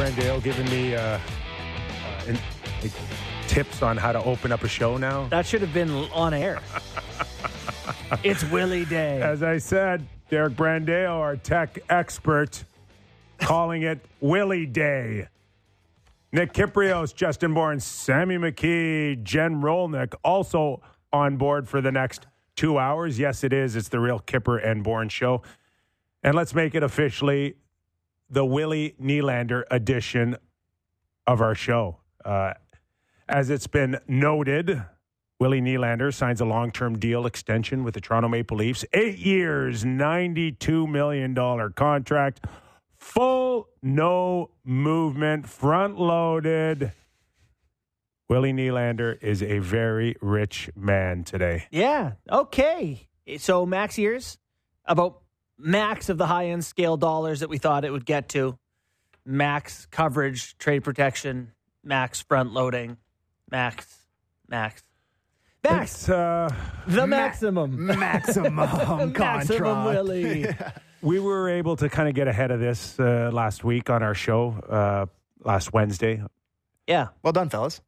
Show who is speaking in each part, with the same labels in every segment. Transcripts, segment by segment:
Speaker 1: Brandale giving me uh, uh, tips on how to open up a show now.
Speaker 2: That should have been on air. it's Willie Day.
Speaker 1: As I said, Derek Brandale, our tech expert, calling it Willie Day. Nick Kypreos, Justin Bourne, Sammy McKee, Jen Rolnick, also on board for the next two hours. Yes, it is. It's the real Kipper and Bourne show. And let's make it officially the Willie Nylander edition of our show. Uh, as it's been noted, Willie Nylander signs a long term deal extension with the Toronto Maple Leafs. Eight years, $92 million contract. Full, no movement, front loaded. Willie Nylander is a very rich man today.
Speaker 2: Yeah. Okay. So max years, about max of the high end scale dollars that we thought it would get to. Max coverage, trade protection, max front loading, max, max. Max,
Speaker 1: It's, uh,
Speaker 2: the maximum.
Speaker 3: maximum contract.
Speaker 2: Maximum Willie.
Speaker 1: we were able to kind of get ahead of this uh, last week on our show, uh, last Wednesday.
Speaker 2: Yeah.
Speaker 3: Well done, fellas.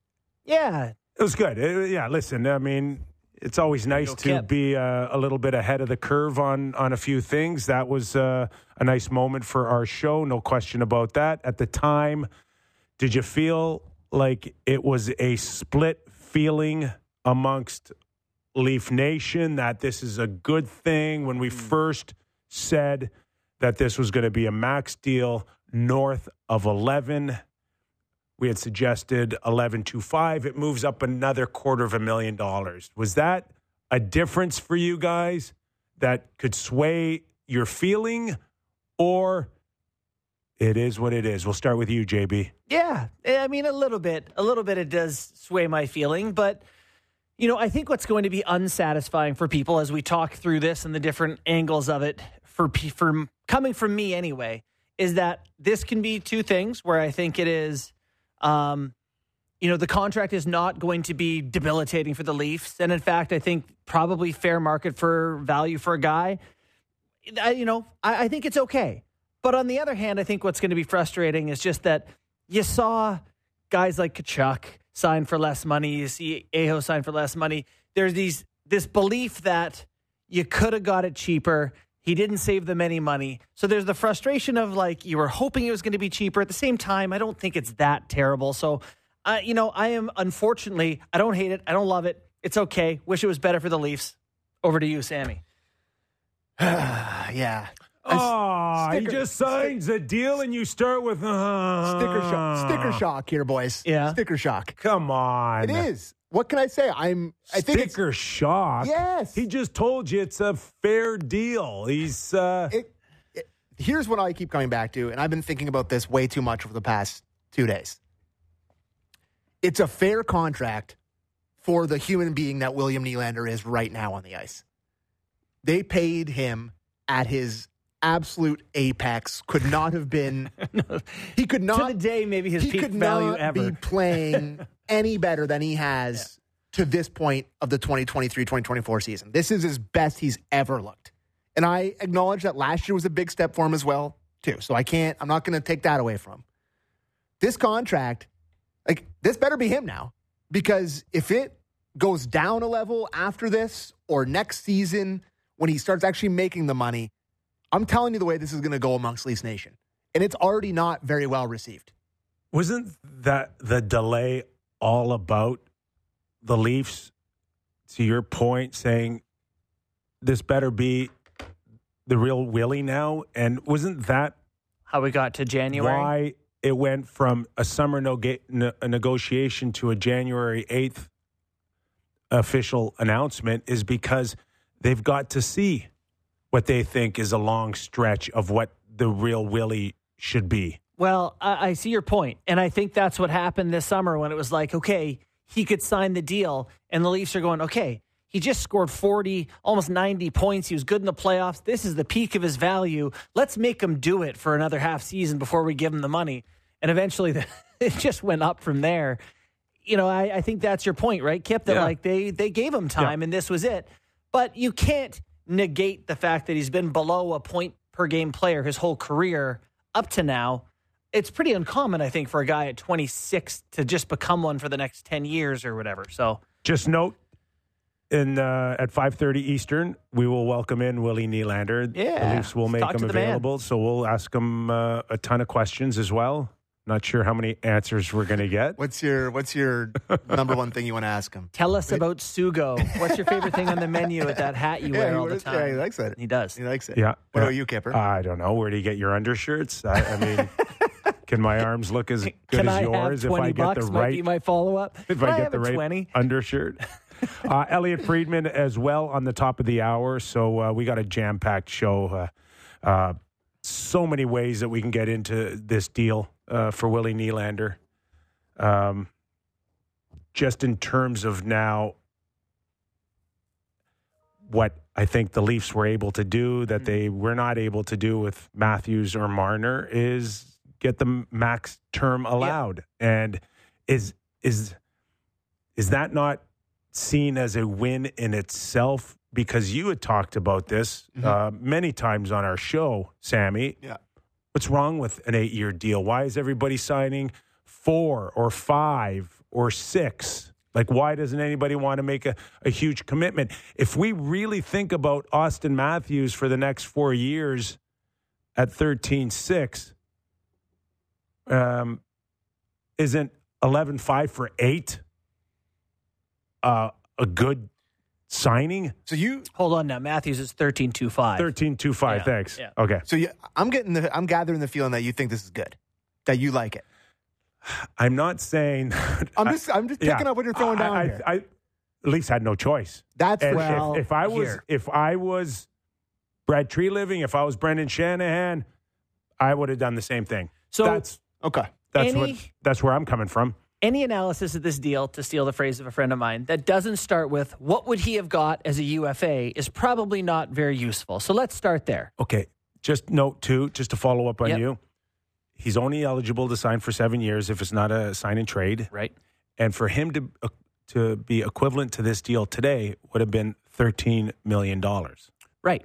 Speaker 2: Yeah.
Speaker 1: It was good. It- yeah, listen, I mean, it's always nice to
Speaker 2: Kip.
Speaker 1: be uh, a little bit ahead of the curve on on a few things. That was uh, a nice moment for our show, no question about that. At the time, did you feel like it was a split feeling amongst Leaf Nation that this is a good thing when we first said that this was going to be a max deal north of 11 we had suggested 11.25 it moves up another quarter of a million dollars was that a difference for you guys that could sway your feeling or it is what it is we'll start with you jb
Speaker 2: Yeah, eh, I mean a little bit, a little bit. It does sway my feeling, but you know, I think what's going to be unsatisfying for people as we talk through this and the different angles of it, for for coming from me anyway, is that this can be two things. Where I think it is, um, you know, the contract is not going to be debilitating for the Leafs, and in fact, I think probably fair market for value for a guy. I, you know, I, I think it's okay. But on the other hand, I think what's going to be frustrating is just that you saw guys like Tkachuk sign for less money. You see Aho sign for less money. There's these this belief that you could have got it cheaper. He didn't save them any money. So there's the frustration of like you were hoping it was going to be cheaper. At the same time, I don't think it's that terrible. So, uh, you know, I am unfortunately, I don't hate it. I don't love it. It's okay. Wish it was better for the Leafs. Over to you, Sammy.
Speaker 3: yeah.
Speaker 1: Oh, he just signs a deal and you start with uh,
Speaker 3: Sticker shock. Sticker shock here, boys.
Speaker 2: Yeah.
Speaker 3: Sticker shock.
Speaker 1: Come on.
Speaker 3: It is. What can I say? I'm. I think it's.
Speaker 1: Sticker shock.
Speaker 3: Yes.
Speaker 1: He just told you it's a fair deal. He's uh
Speaker 3: It, it, here's what I keep coming back to, and I've been thinking about this way too much over the past two days. It's a fair contract for the human being that William Nylander is right now on the ice. They paid him at his absolute apex. Could not have been. He could not
Speaker 2: to the day, maybe his
Speaker 3: he
Speaker 2: peak
Speaker 3: could
Speaker 2: value
Speaker 3: not
Speaker 2: ever.
Speaker 3: be playing any better than he has to this point of the 2023-2024 season. This is his best he's ever looked. And I acknowledge that last year was a big step for him as well, too. So I can't I'm not going to take that away from him. This contract like this better be him now because if it goes down a level after this or next season when he starts actually making the money, I'm telling you the way this is going to go amongst Leafs Nation. And it's already not very well received.
Speaker 1: wasn't that the delay all about the Leafs to your point saying this better be the real Willie now and wasn't that
Speaker 2: How we got to January?
Speaker 1: why it went from a summer noga- ne- negotiation to a January 8th official announcement is because they've got to see what they think is a long stretch of what the real Willie should be.
Speaker 2: Well, I, I see your point, and I think that's what happened this summer when it was like, okay, he could sign the deal, and the Leafs are going, okay, he just scored forty, almost ninety points. He was good in the playoffs. This is the peak of his value. Let's make him do it for another half season before we give him the money. And eventually, the, it just went up from there. You know, I, I think that's your point, right, Kip? That
Speaker 1: Yeah.
Speaker 2: like they they gave him time, and this was it. But you can't negate the fact that he's been below a point per game player his whole career up to now. It's pretty uncommon, I think, for a guy at 26 to just become one for the next 10 years or whatever. So
Speaker 1: Just note in uh, at 5:30 Eastern, we will welcome in Willie Nylander.
Speaker 2: Yeah,
Speaker 1: the Leafs will make him
Speaker 2: to man.
Speaker 1: available, so we'll ask him uh, a ton of questions as well. Not sure how many answers we're going to get.
Speaker 3: What's your What's your number one thing you want to ask him?
Speaker 2: tell us about Sugo. What's your favorite thing on the menu at that hat you wear all the time?
Speaker 3: Yeah, he likes it.
Speaker 2: He does.
Speaker 3: He likes it.
Speaker 1: Yeah.
Speaker 3: What
Speaker 1: Yeah.
Speaker 3: about you, Kipper?
Speaker 1: I don't know. Where do you get your undershirts? I, I mean, can my arms look as good
Speaker 2: Can
Speaker 1: as
Speaker 2: I
Speaker 1: yours if I get the
Speaker 2: Might
Speaker 1: right
Speaker 2: be my follow up.
Speaker 1: if I, get the right
Speaker 2: 20.
Speaker 1: undershirt. uh, Elliot Friedman as well on the top of the hour. So uh, we got a jam packed show. Uh, uh, so many ways that we can get into this deal uh, for Willie Nylander. Um, just in terms of now, what I think the Leafs were able to do that they were not able to do with Matthews or Marner is get the max term allowed. And is is is that not seen as a win in itself? Because you had talked about this uh, many times on our show, Sammy.
Speaker 3: Yeah.
Speaker 1: What's wrong with an eight year deal? Why is everybody signing four or five or six? Like, why doesn't anybody want to make a, a huge commitment? If we really think about Auston Matthews for the next four years at 13 6, um, isn't 11 5 for eight uh, a good signing?
Speaker 3: so you,
Speaker 2: Hold on now. Matthews is 13 2 5.
Speaker 1: 13 2 5,
Speaker 2: Yeah,
Speaker 1: thanks.
Speaker 2: yeah.
Speaker 1: Okay.
Speaker 3: so you, I'm getting the, I'm gathering the feeling that you think this is good, that you like it.
Speaker 1: I'm not saying.
Speaker 3: I'm just, I'm just picking
Speaker 1: Yeah.
Speaker 3: up what you're throwing
Speaker 1: I-
Speaker 3: down
Speaker 1: I,
Speaker 3: here.
Speaker 1: I, Leafs had no choice.
Speaker 3: That's
Speaker 1: And
Speaker 2: Well,
Speaker 1: if, if I was
Speaker 2: here.
Speaker 1: if I was Brad Treliving, if I was Brendan Shanahan, I would have done the same thing.
Speaker 2: So-
Speaker 1: that's
Speaker 3: okay.
Speaker 1: that's what that's where I'm coming from.
Speaker 2: Any analysis of this deal, to steal the phrase of a friend of mine, that doesn't start with what would he have got as a UFA is probably not very useful. So let's start there.
Speaker 1: Okay, just note too, just to follow up on
Speaker 2: Yep.
Speaker 1: you, he's only eligible to sign for seven years if it's not a sign and trade,
Speaker 2: Right.
Speaker 1: and for him to uh, to be equivalent to this deal today would have been thirteen million dollars.
Speaker 2: Right.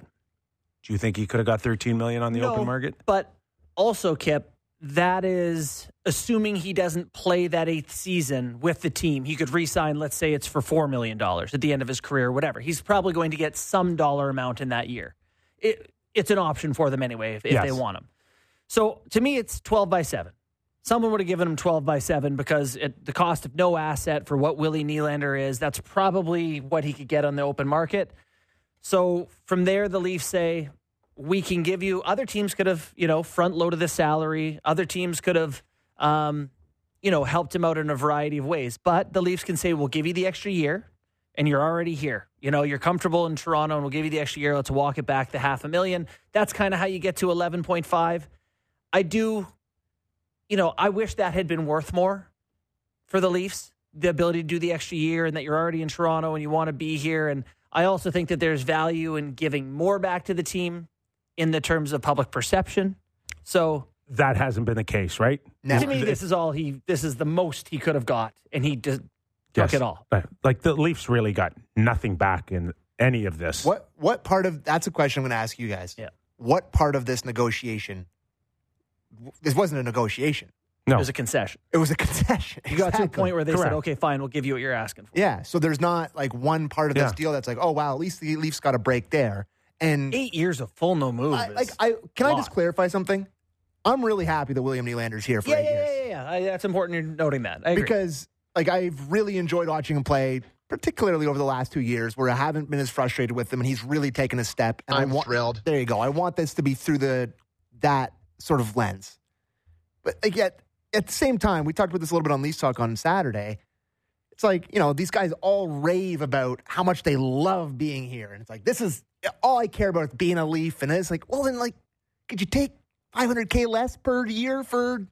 Speaker 1: Do you think he could have got thirteen million on the
Speaker 2: No,
Speaker 1: open market?
Speaker 2: But also, Kip, that is assuming he doesn't play that eighth season with the team. He could re-sign, let's say it's for $4 million at the end of his career, whatever. He's probably going to get some dollar amount in that year. It, it's an option for them anyway if, if
Speaker 1: Yes.
Speaker 2: they want him. So to me, it's 12 by 7. Someone would have given him 12 by 7 because at the cost of no asset for what Willie Nylander is, that's probably what he could get on the open market. So from there, the Leafs say, we can give you, other teams could have, you know, front loaded the salary. Other teams could have, um, you know, helped him out in a variety of ways. But the Leafs can say, we'll give you the extra year and you're already here. You know, you're comfortable in Toronto and we'll give you the extra year. Let's walk it back to half a million. That's kind of how you get to 11.5. I do, you know, I wish that had been worth more for the Leafs, the ability to do the extra year and that you're already in Toronto and you want to be here. And I also think that there's value in giving more back to the team in the terms of public perception. So
Speaker 1: That hasn't been the case, right?
Speaker 3: Now,
Speaker 2: to me, this is all he, this is the most he could have got. And he just took
Speaker 1: Yes.
Speaker 2: it all.
Speaker 1: Like the Leafs really got nothing back in any of this.
Speaker 3: what, what part of, that's a question I'm going to ask you guys.
Speaker 2: Yeah.
Speaker 3: What part of this negotiation, this wasn't a negotiation.
Speaker 1: No.
Speaker 2: It was a concession.
Speaker 3: It was a concession.
Speaker 2: You got to a point where they said, okay, fine, we'll give you what you're asking for.
Speaker 3: Yeah. So there's not like one part of this
Speaker 1: Yeah.
Speaker 3: deal that's like, oh wow, at least the Leafs got a break there. And
Speaker 2: Eight years of full no move.
Speaker 3: I, like, I can I just clarify something? I'm really happy that William Nylander's here for
Speaker 2: yeah,
Speaker 3: eight
Speaker 2: yeah,
Speaker 3: years
Speaker 2: yeah, yeah, yeah. I, that's important you're noting that. I agree.
Speaker 3: because like I've really enjoyed watching him play, particularly over the last two years, where I haven't been as frustrated with him, and he's really taken a step. And
Speaker 4: I'm
Speaker 3: I want,
Speaker 4: thrilled.
Speaker 3: There you go. I want this to be through the that sort of lens. But like, yet at the same time, we talked about this a little bit on Leafs Talk on Saturday. It's like you know these guys all rave about how much they love being here, and it's like this is all I care about is being a Leaf. And it's like, well, then like, could you take 500k less per year for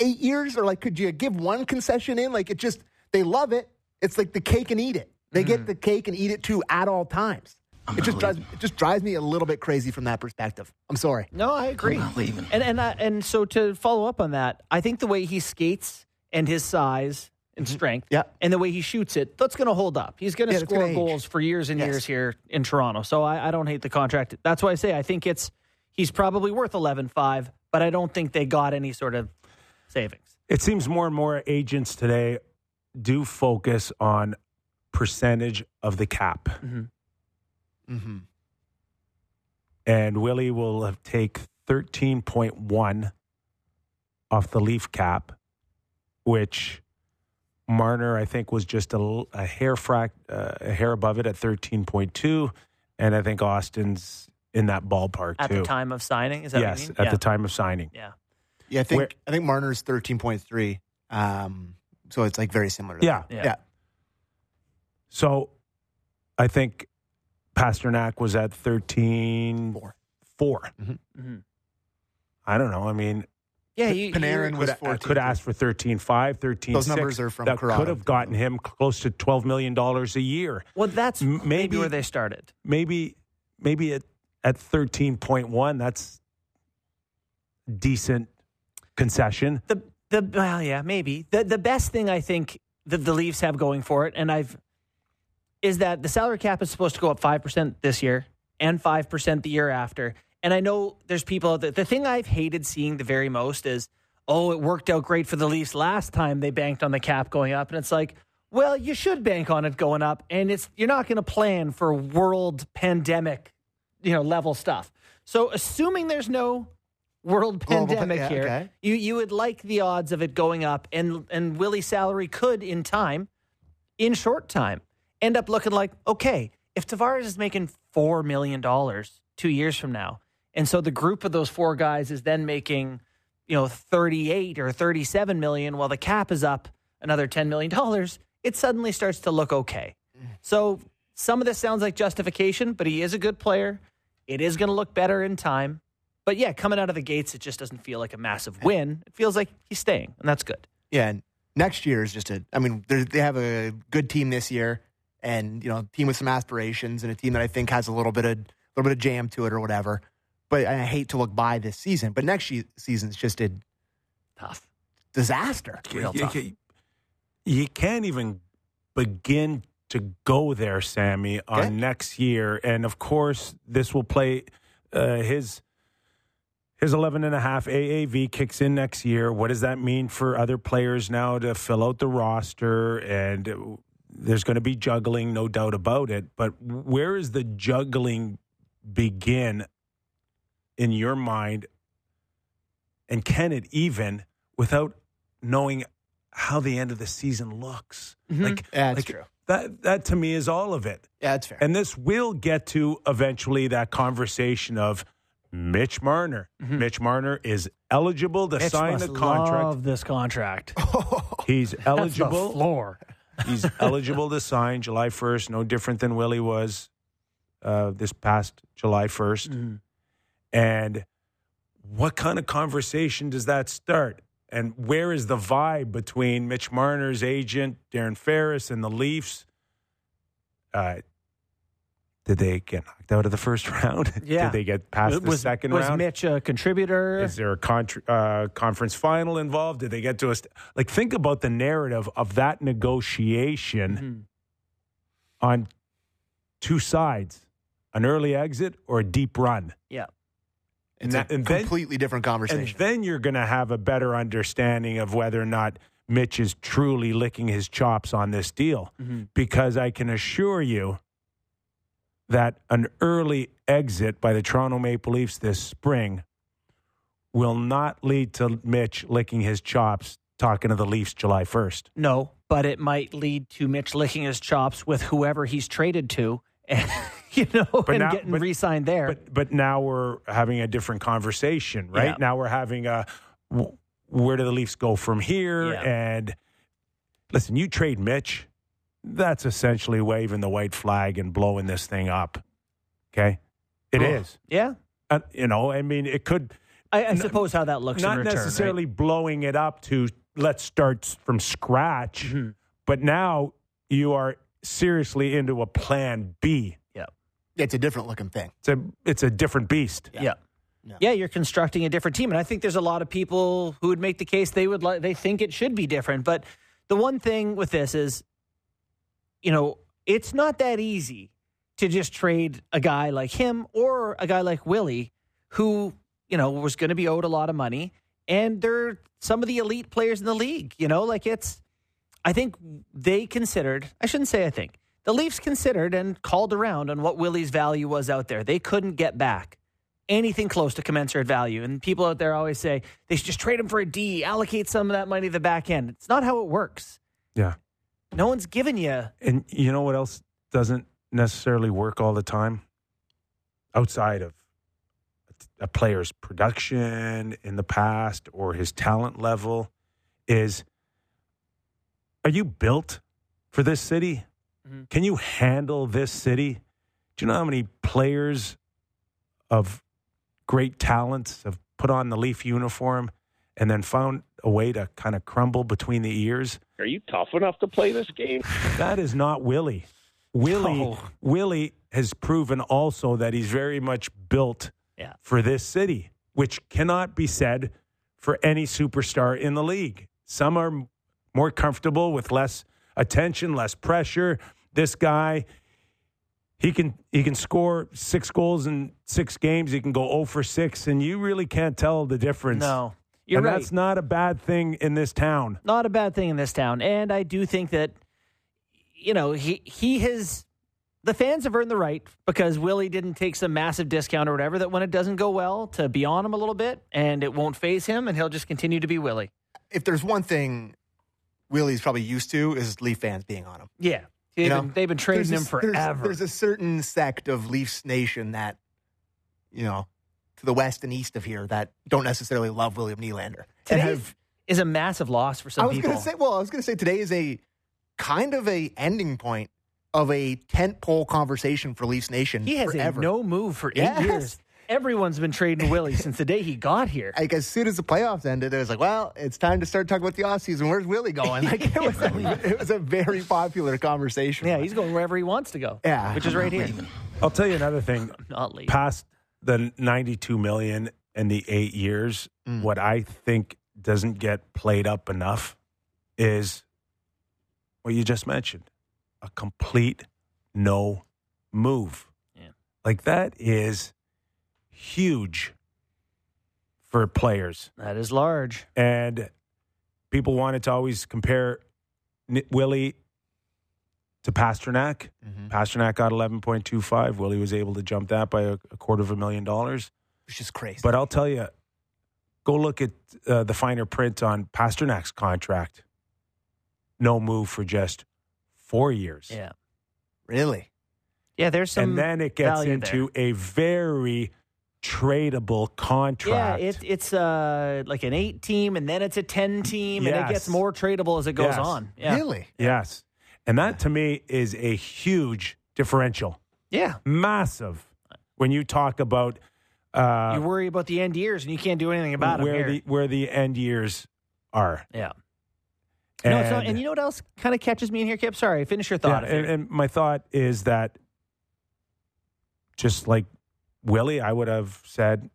Speaker 3: eight years, or like, could you give one concession in? Like, it just they love it. It's like the cake and eat it. They get the cake and eat it too at all times. It just drives it just drives me a little bit crazy from that perspective. I'm sorry.
Speaker 2: No, I agree.
Speaker 4: I'm not leaving.
Speaker 2: And and uh, and so to follow up on that, I think the way he skates and his size and strength,
Speaker 3: Yeah.
Speaker 2: and the way he shoots it, that's going to hold up. He's going to
Speaker 3: Yeah,
Speaker 2: score
Speaker 3: gonna age.
Speaker 2: goals for years and
Speaker 3: Yes.
Speaker 2: years here in Toronto. So I, I don't hate the contract. That's why I say I think it's he's probably worth eleven five, but I don't think they got any sort of savings.
Speaker 1: It seems more and more agents today do focus on percentage of the cap.
Speaker 3: Mm-hmm.
Speaker 1: And Willie will have take 13.1 off the Leaf cap, which Marner, I think, was just a, l- a hair frac, uh, a hair above it at 13.2. And I think Auston's in that ballpark
Speaker 2: At
Speaker 1: too.
Speaker 2: the time of signing, is that
Speaker 1: yes,
Speaker 2: what you mean?
Speaker 1: at
Speaker 2: yeah.
Speaker 1: the time of signing.
Speaker 2: Yeah.
Speaker 3: Yeah, I think
Speaker 1: Where-
Speaker 3: I think Marner's thirteen point three. Um, so it's like very similar. To
Speaker 1: Yeah.
Speaker 3: that.
Speaker 2: Yeah.
Speaker 3: yeah.
Speaker 1: So I think Pastrnak was at thirteen
Speaker 3: four. Four.
Speaker 1: 4.
Speaker 2: Mhm.
Speaker 1: I don't know. I mean,
Speaker 2: Yeah, you,
Speaker 3: Panarin
Speaker 2: you-
Speaker 3: was
Speaker 1: could, uh,
Speaker 3: 14.
Speaker 1: could ask for 13.5, 13.6.
Speaker 3: Those numbers are from
Speaker 1: That
Speaker 3: Corrado.
Speaker 1: could have gotten him close to $12 million a year.
Speaker 2: Well, that's maybe,
Speaker 1: maybe-
Speaker 2: where they started.
Speaker 1: Maybe, maybe at, at 13.1, that's decent concession.
Speaker 2: The the well, yeah, maybe the the best thing I think that the Leafs have going for it, and I've is that the salary cap is supposed to go up five percent this year and five percent the year after. And I know there's people that the thing I've hated seeing the very most is, oh, it worked out great for the Leafs last time they banked on the cap going up, and it's like. Well, you should bank on it going up, and it's you're not going to plan for world pandemic, you know, level stuff. So, assuming there's no world pandemic
Speaker 3: yeah,
Speaker 2: here,
Speaker 3: okay.
Speaker 2: you you would like the odds of it going up, and and Willie's salary could in time, in short time, end up looking like okay. If Tavares is making four million dollars two years from now, and so the group of those four guys is then making, you know, thirty eight or thirty seven million, while the cap is up another ten million dollars, it suddenly starts to look okay. So some of this sounds like justification, but he is a good player. It is going to look better in time. But yeah, coming out of the gates, it just doesn't feel like a massive win. It feels like he's staying, and that's good.
Speaker 3: Yeah, and next year is just a. I mean, they have a good team this year, and you know, a team with some aspirations, and a team that I think has a little bit of a little bit of jam to it or whatever. But I hate to look by this season, but next ye- season's just a
Speaker 2: Tough.
Speaker 3: disaster.
Speaker 2: Real
Speaker 1: you,
Speaker 2: tough.
Speaker 1: you- you can't even begin to go there, Sammy, on
Speaker 3: Okay.
Speaker 1: next year. And of course, this will play uh, his his 11 and a half AAV kicks in next year. What does that mean for other players now to fill out the roster? And there's going to be juggling, no doubt about it. But where is the juggling begin in your mind? And can it even without knowing how the end of the season looks?
Speaker 2: Mhm.
Speaker 1: Like,
Speaker 3: Yeah, that's
Speaker 1: like
Speaker 3: true.
Speaker 1: that that to me is all of it.
Speaker 3: Yeah, that's fair.
Speaker 1: And this will get to eventually that conversation of Mitch Marner. Mitch Marner is eligible to
Speaker 2: Mm-hmm. Mitch
Speaker 1: sign the contract.
Speaker 2: Love this contract.
Speaker 1: He's eligible.
Speaker 2: floor.
Speaker 1: He's eligible to sign July 1st, no different than Willie was uh, this past July 1st.
Speaker 2: Mm-hmm.
Speaker 1: And what kind of conversation does that start? And where is the vibe between Mitch Marner's agent, Darren Ferris, and the Leafs? Uh, did they get knocked out of the first round?
Speaker 2: Yeah.
Speaker 1: did they get past the
Speaker 2: was,
Speaker 1: second
Speaker 2: was
Speaker 1: round?
Speaker 2: Was Mitch a contributor?
Speaker 1: Is there a uh, conference final involved? Did they get to a st- like? Think about the narrative of that negotiation
Speaker 2: Mhm.
Speaker 1: on two sides: an early exit or a deep run.
Speaker 2: Yeah.
Speaker 3: It's
Speaker 1: And
Speaker 3: a
Speaker 1: and then-
Speaker 3: completely different
Speaker 1: And then you're going to have a better understanding of whether or not Mitch is truly licking his chops on this deal.
Speaker 2: Mhm.
Speaker 1: Because I can assure you that an early exit by the Toronto Maple Leafs this spring will not lead to Mitch licking his chops talking to the Leafs July 1st.
Speaker 2: No, but it might lead to Mitch licking his chops with whoever he's traded to, and you know, and
Speaker 1: now-
Speaker 2: getting
Speaker 1: but-
Speaker 2: re-signed there.
Speaker 1: But but now we're having a different conversation, right?
Speaker 2: Yeah.
Speaker 1: Now we're having a where do the Leafs go from here?
Speaker 2: Yeah.
Speaker 1: And listen, you trade Mitch, that's essentially waving the white flag and blowing this thing up. Okay, It is.
Speaker 2: yeah,
Speaker 1: Uh, you know, I mean, it could
Speaker 2: I, I suppose how that looks.
Speaker 1: not
Speaker 2: in return, right?
Speaker 1: necessarily blowing it up to let's start from scratch,
Speaker 2: Mhm.
Speaker 1: but now you are seriously into a plan B.
Speaker 2: Yeah.
Speaker 3: it's a different looking thing.
Speaker 1: It's a it's a different beast.
Speaker 2: Yeah.
Speaker 3: Yeah.
Speaker 2: yeah. you're constructing a different team, and I think there's a lot of people who would make the case they would like they think it should be different. But the one thing with this is, you know, it's not that easy to just trade a guy like him or a guy like Willie, who you know was going to be owed a lot of money, and they're some of the elite players in the league. You know, like it's. I think they considered. I shouldn't say. I think the Leafs considered and called around on what Willie's value was out there. They couldn't get back anything close to commensurate value. And people out there always say they should just trade him for a D, allocate some of that money to the back end. It's not how it works.
Speaker 1: Yeah.
Speaker 2: No one's giving you.
Speaker 1: And you know what else doesn't necessarily work all the time? Outside of a player's production in the past or his talent level is are you built for this city?
Speaker 2: Mhm.
Speaker 1: Can you handle this city? Do you know how many players of great talents have put on the Leaf uniform and then found a way to kind of crumble between the ears?
Speaker 4: Are you tough enough to play this game?
Speaker 1: That is not Willie. Willie
Speaker 2: No.
Speaker 1: Willie has proven also that he's very much built
Speaker 2: Yeah.
Speaker 1: for this city, which cannot be said for any superstar in the league. Some are more comfortable with less attention, less pressure. This guy, he can he can score six goals in six games. He can go 0 for six, and you really can't tell the difference.
Speaker 2: No, you're
Speaker 1: and
Speaker 2: right.
Speaker 1: that's not a bad thing in this town.
Speaker 2: not a bad thing in this town. And I do think that, you know, he he has the fans have earned the right because Willie didn't take some massive discount or whatever. That when it doesn't go well, to be on him a little bit, and it won't phase him, and he'll just continue to be Willie.
Speaker 3: If there's one thing Willie's probably used to is Leaf fans being on him.
Speaker 2: Yeah, they've,
Speaker 3: You know,
Speaker 2: been, they've been trading him
Speaker 3: a- there's-
Speaker 2: forever.
Speaker 3: There's, a certain sect of Leafs Nation that, you know, to the west and east of here that don't necessarily love William Nylander.
Speaker 2: Today
Speaker 3: have,
Speaker 2: is a massive loss for some
Speaker 3: I was
Speaker 2: people.
Speaker 3: going to say, well, I was going to say today is a kind of a ending point of a tent pole conversation for Leafs Nation.
Speaker 2: he has
Speaker 3: forever.
Speaker 2: a no move for eight
Speaker 3: Yes.
Speaker 2: years. Everyone's been trading Willie since the day he got here.
Speaker 3: like as soon as the playoffs ended, it was like, well, it's time to start talking about the offseason. Where's Willie going? Like it was, a, it was a very popular conversation.
Speaker 2: Yeah, he's going wherever he wants to go.
Speaker 3: Yeah.
Speaker 2: which is right here.
Speaker 1: I'll tell you another thing.
Speaker 2: Not leave.
Speaker 1: past the 92 million and the eight years,
Speaker 3: Mm.
Speaker 1: what I think doesn't get played up enough is what you just mentioned a complete no move.
Speaker 2: Yeah.
Speaker 1: Like that is huge for players.
Speaker 2: That is large.
Speaker 1: And people wanted to always compare Willie to Pastrnak.
Speaker 3: Mhm.
Speaker 1: Pastrnak got 11.25. Willie was able to jump that by a, a quarter of a million dollars.
Speaker 3: It's just crazy.
Speaker 1: But I'll tell you, go look at uh, the finer print on Pastrnak's contract. No move for just four years.
Speaker 2: Yeah,
Speaker 3: really,
Speaker 2: yeah. There's some.
Speaker 1: and then it gets into a very tradable contract.
Speaker 2: Yeah,
Speaker 1: contract.
Speaker 2: it, it's uh, like an eight team, and then it's a ten team, and it gets more tradable as it goes
Speaker 1: Yes.
Speaker 2: on. Yeah,
Speaker 3: really.
Speaker 1: yes. And that to me is a huge differential.
Speaker 2: yeah.
Speaker 1: Massive. When you talk about uh,
Speaker 2: you worry about the end years, and you can't do anything about
Speaker 1: where
Speaker 2: them here.
Speaker 1: the where the end years are.
Speaker 2: yeah. no, it's not,
Speaker 1: And-
Speaker 2: and you know what else kind of catches me in here, Kip? Sorry, finish your thought.
Speaker 1: Yeah, and, and my thought is that just like Willie, I would have said,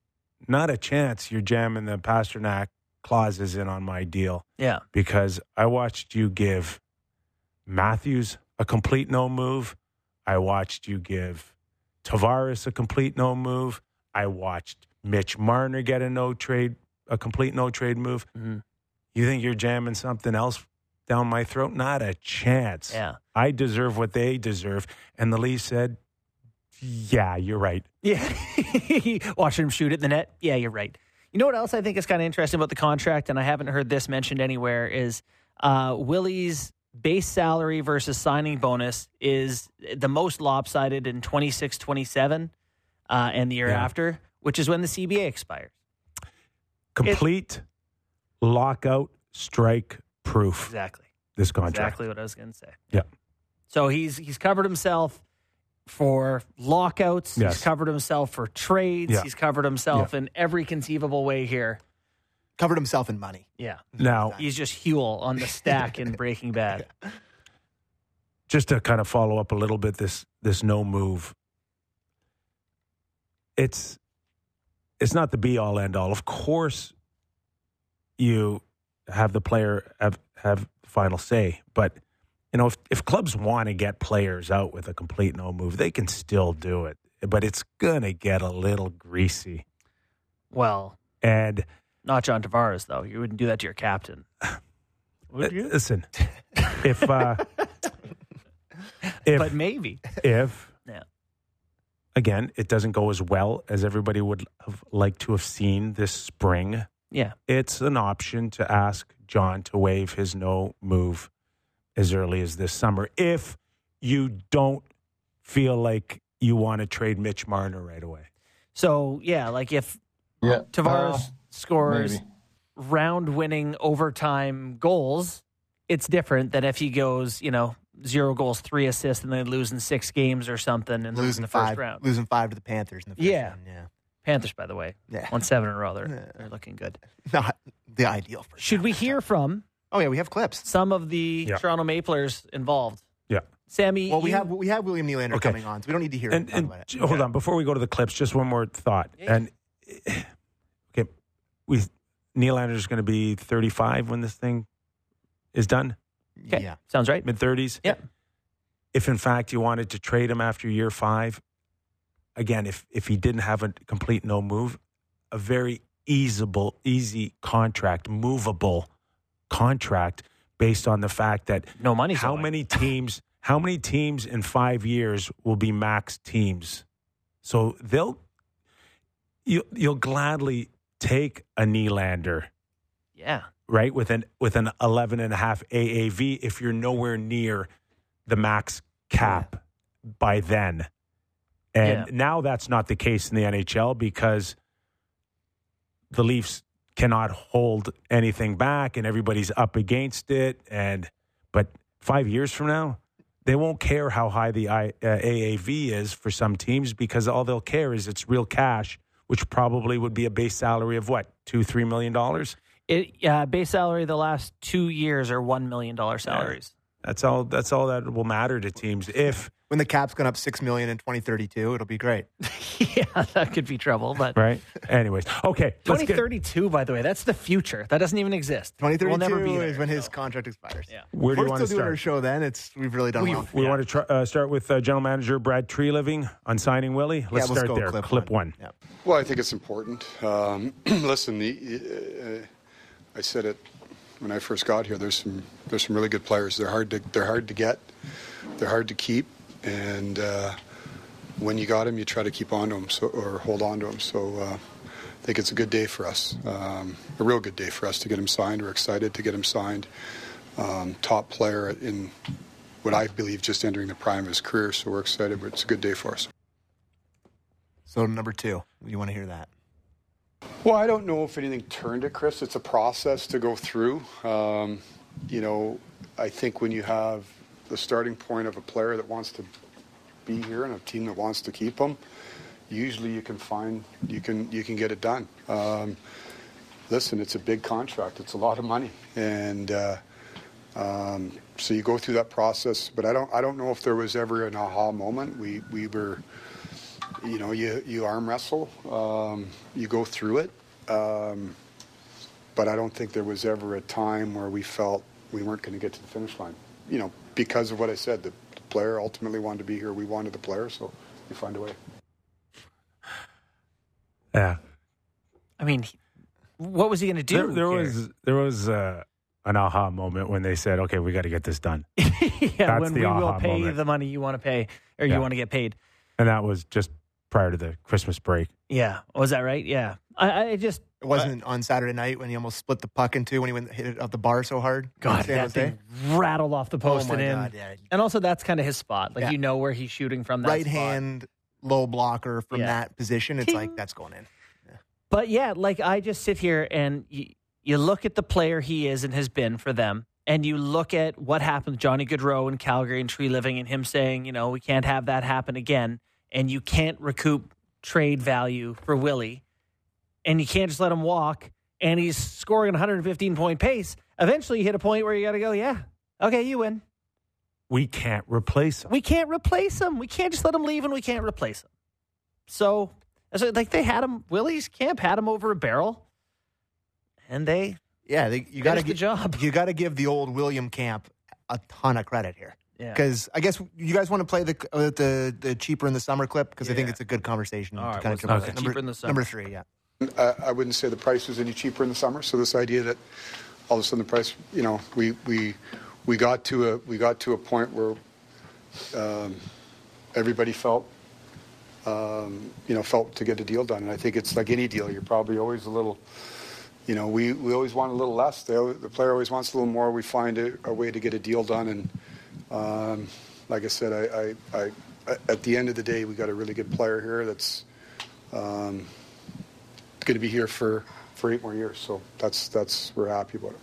Speaker 1: not a chance you're jamming the Pastrnak clauses in on my deal
Speaker 2: yeah,
Speaker 1: because I watched you give Matthews a complete no move. I watched you give Tavares a complete no move. I watched Mitch Marner get a no trade, a complete no trade move.
Speaker 2: Mhm.
Speaker 1: You think you're jamming something else down my throat? Not a chance.
Speaker 2: yeah,
Speaker 1: I deserve what they deserve. And the Leafs said, Yeah, you're right.
Speaker 2: yeah. Watching him shoot at the net. Yeah, you're right. You know what else I think is kind of interesting about the contract, and I haven't heard this mentioned anywhere, is uh, Willie's base salary versus signing bonus is the most lopsided in 26 27 uh, and the year
Speaker 1: Yeah.
Speaker 2: after, which is when the CBA expires.
Speaker 1: Complete lockout strike proof.
Speaker 2: Exactly.
Speaker 1: This contract.
Speaker 2: Exactly what I was going to say.
Speaker 1: Yeah.
Speaker 2: So he's he's covered himself for lockouts.
Speaker 1: Yes.
Speaker 2: He's covered himself for trades.
Speaker 1: Yeah.
Speaker 2: He's covered himself in every conceivable way here.
Speaker 3: Covered himself in money.
Speaker 2: Yeah.
Speaker 1: Now,
Speaker 2: He's just Huell on the stack in Breaking Bad.
Speaker 1: just to kind of follow up a little bit this this no move. It's it's not the be all end all. Of course, you have the player have have final say, but you know if if clubs want to get players out with a complete no move, they can still do it. But it's gonna get a little greasy.
Speaker 2: Well,
Speaker 1: And
Speaker 2: Not John Tavares, though. You wouldn't do that to your captain. Would you?
Speaker 1: Listen, if uh, if
Speaker 2: but maybe.
Speaker 1: if
Speaker 2: Yeah.
Speaker 1: again it doesn't go as well as everybody would have liked to have seen this spring,
Speaker 2: Yeah.
Speaker 1: it's an option to ask John to waive his no move as early as this summer if you don't feel like you want to trade Mitch Marner right away.
Speaker 2: So, yeah, like if
Speaker 5: Yeah.
Speaker 2: Tavares
Speaker 5: Uh,
Speaker 2: scores
Speaker 5: maybe.
Speaker 2: round winning overtime goals, it's different than if he goes, you know, zero goals, three assists, and then losing six games or something and
Speaker 3: losing
Speaker 2: the first
Speaker 3: five,
Speaker 2: round.
Speaker 3: losing five to the Panthers in the first
Speaker 2: Yeah.
Speaker 3: round. Yeah,
Speaker 2: Panthers, by the way,
Speaker 3: Yeah.
Speaker 2: won seven in a row. They're,
Speaker 3: Yeah.
Speaker 2: they're looking good.
Speaker 3: not the ideal. First
Speaker 2: Should we hear from
Speaker 3: Oh yeah, we have clips.
Speaker 2: some of the
Speaker 1: Yeah.
Speaker 2: Toronto Maplers involved?
Speaker 1: Yeah.
Speaker 2: Sammy,
Speaker 3: Well, we
Speaker 2: you-
Speaker 3: have we have William Nylander
Speaker 1: Okay.
Speaker 3: coming on, so we don't need to hear
Speaker 1: And,
Speaker 3: him
Speaker 1: and
Speaker 3: talk about
Speaker 1: j-
Speaker 3: it.
Speaker 1: hold on, before we go to the clips, just one more thought.
Speaker 2: Yeah.
Speaker 1: And okay, we Nylander's going to be 35 when this thing is done,
Speaker 2: Okay.
Speaker 3: Yeah,
Speaker 2: Sounds right.
Speaker 1: mid 30s.
Speaker 2: Yep.
Speaker 1: If in fact you wanted to trade him after year five, again, if if he didn't have a complete no move, a very easeable, easy contract, movable contract, based on the fact that
Speaker 2: No money.
Speaker 1: how many teams how many teams in five years will be max teams so they'll you, you'll gladly take a Nylander,
Speaker 2: Yeah.
Speaker 1: right with an with an 11 and a half AAV if you're nowhere near the max cap by then and
Speaker 2: Yeah.
Speaker 1: now that's not the case in the NHL because the Leafs cannot hold anything back and everybody's up against it and but 5 years from now they won't care how high the I, uh, AAV is for some teams because all they'll care is it's real cash which probably would be a base salary of what 2 3 million dollars
Speaker 2: It uh, base salary the last two years are one million dollar salaries.
Speaker 1: that's all that's all that will matter to teams if
Speaker 3: when the cap's gone up six million in 2032, it'll be great.
Speaker 2: Yeah, that could be trouble. But
Speaker 1: right anyways okay let's get-
Speaker 2: by the way, that's the future. That doesn't even exist.
Speaker 3: 2032
Speaker 2: We'll never be there,
Speaker 3: is when his contract expires.
Speaker 2: Yeah.
Speaker 1: where do
Speaker 3: We're
Speaker 1: you want to
Speaker 3: still doing our
Speaker 1: start
Speaker 3: show then. It's we've really done well.
Speaker 1: We
Speaker 2: Yeah.
Speaker 1: want to try, uh, start with uh, General Manager Brad Treliving on signing Willie. Let's
Speaker 3: yeah, let's
Speaker 1: start
Speaker 3: go
Speaker 1: there.
Speaker 3: clip,
Speaker 1: one.
Speaker 3: Yeah.
Speaker 6: Well, I think it's important. Um, listen, the, uh, I said it when I first got here. There's some there's some really good players. They're hard to they're hard to get. They're hard to keep, and uh, when you got them, you try to keep on to them so, or hold on to them. So uh, I think it's a good day for us. Um, a real good day for us to get him signed. We're excited to get him signed. Um, top player in what I believe just entering the prime of his career. So we're excited. But it's a good day for us.
Speaker 3: So number two, you want to hear that?
Speaker 6: Well, I don't know if anything turned it, Chris. It's a process to go through. Um, you know, I think when you have the starting point of a player that wants to be here and a team that wants to keep them, usually you can find you can you can get it done. Um, listen, it's a big contract. It's a lot of money, and uh, um, so you go through that process. But I don't I don't know if there was ever an aha moment. We we were you know, you, you arm wrestle, um, you go through it. Um, but I don't think there was ever a time where we felt we weren't going to get to the finish line. You know, because of what I said, the, the player ultimately wanted to be here. We wanted the player, so you find a way.
Speaker 1: Yeah.
Speaker 2: I mean, what was he going to do?
Speaker 1: There, there was there was uh, an aha moment when they said, "Okay, we got to get this done,"
Speaker 2: yeah,
Speaker 1: That's
Speaker 2: when
Speaker 1: the
Speaker 2: we will pay
Speaker 1: moment.
Speaker 2: the money you want to pay or
Speaker 1: Yeah.
Speaker 2: you want to get paid.
Speaker 1: and that was just prior to the Christmas break.
Speaker 2: Yeah, was that right? Yeah, I, I just
Speaker 3: It wasn't on Saturday night when he almost split the puck in two when he went hit it off the bar so hard.
Speaker 2: God that thing rattled off the oh post
Speaker 3: Oh
Speaker 2: and in.
Speaker 3: God, yeah.
Speaker 2: And also, that's kind of his spot. Like
Speaker 3: Yeah.
Speaker 2: you know where he's shooting from. That
Speaker 3: right
Speaker 2: spot.
Speaker 3: hand low blocker from
Speaker 2: Yeah.
Speaker 3: that position. It's
Speaker 2: Ting.
Speaker 3: like that's going in.
Speaker 2: But yeah, like I just sit here and you, you look at the player he is and has been for them, and you look at what happened with Johnny Gaudreau in Calgary and Treliving, and him saying, you know, we can't have that happen again, and you can't recoup trade value for Willie, and you can't just let him walk, and he's scoring 115 point pace. Eventually, you hit a point where you got to go, yeah, okay, you win.
Speaker 1: We can't replace him.
Speaker 2: We can't replace him. We can't just let him leave, and we can't replace him. So, so like they had him, Willie's camp had him over a barrel, and they
Speaker 3: Yeah, they, you got to
Speaker 2: finished the job.
Speaker 3: You got to give the old William Camp a ton of credit here.
Speaker 2: Yeah.
Speaker 3: Because I guess you guys want to play the uh, the the cheaper in the summer clip because I think it's a good conversation.
Speaker 2: All
Speaker 3: to
Speaker 2: right,
Speaker 3: kind
Speaker 2: what's
Speaker 3: of
Speaker 2: the cheaper
Speaker 3: number,
Speaker 2: in the summer?
Speaker 3: number three, yeah.
Speaker 6: I, I wouldn't say the price was any cheaper in the summer. So this idea that all of a sudden the price, you know, we we we got to a we got to a point where um, everybody felt um, you know felt to get a deal done. And I think it's like any deal. You're probably always a little. You know, we, we always want a little less. Always- the player always wants a little more. We find a, a way to get a deal done, and um, like I said, I, I, I, at the end of the day, we got a really good player here that's um, going to be here for, for eight more years. So that's that's we're happy about it.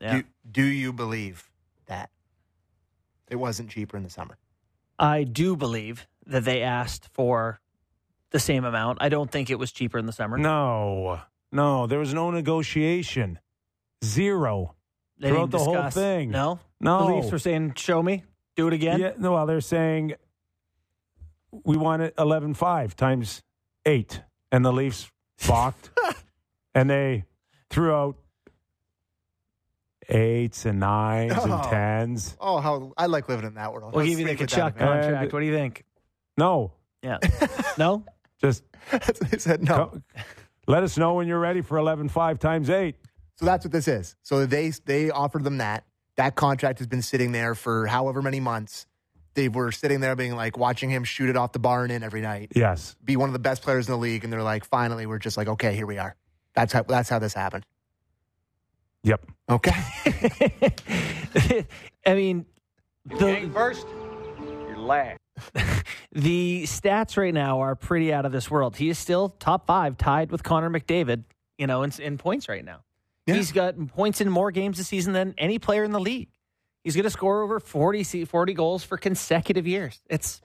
Speaker 2: Yeah.
Speaker 3: Do, do you believe that it wasn't cheaper in the summer?
Speaker 2: I do believe that they asked for the same amount. I don't think it was cheaper in the summer.
Speaker 1: No, no, there was no negotiation. Zero.
Speaker 2: they
Speaker 1: throughout the whole thing.
Speaker 2: No,
Speaker 1: No.
Speaker 2: The Leafs were saying, "Show me, do it again."
Speaker 1: Yeah, no, well, they're saying we want it 11.5 times eight. And the Leafs balked. and they threw out eights and nines and
Speaker 3: Oh.
Speaker 1: tens.
Speaker 3: Oh, how I like living in that world.
Speaker 2: We'll
Speaker 3: Let's
Speaker 2: give you the
Speaker 3: stick with that Tkachuk
Speaker 2: contract.
Speaker 1: And-
Speaker 2: what do you think?
Speaker 1: No,
Speaker 2: Yeah. no.
Speaker 1: just
Speaker 3: they said no.
Speaker 1: co- let us know when you're ready for 11.5 times eight.
Speaker 3: So that's what this is. So they they offered them that. That contract has been sitting there for however many months. They were sitting there being like watching him shoot it off the bar and in every night.
Speaker 1: Yes.
Speaker 3: Be one of the best players in the league, and they're like, finally, we're just like, okay, here we are. That's how that's how this happened.
Speaker 1: Yep.
Speaker 3: Okay.
Speaker 2: I mean, the,
Speaker 4: first, you're last.
Speaker 2: the stats right now are pretty out of this world. He is still top five, tied with Connor McDavid. You know, in, in points right now.
Speaker 3: Yeah.
Speaker 2: He's got points in more games this season than any player in the league. He's going to score over 40, 40 goals for consecutive years. It's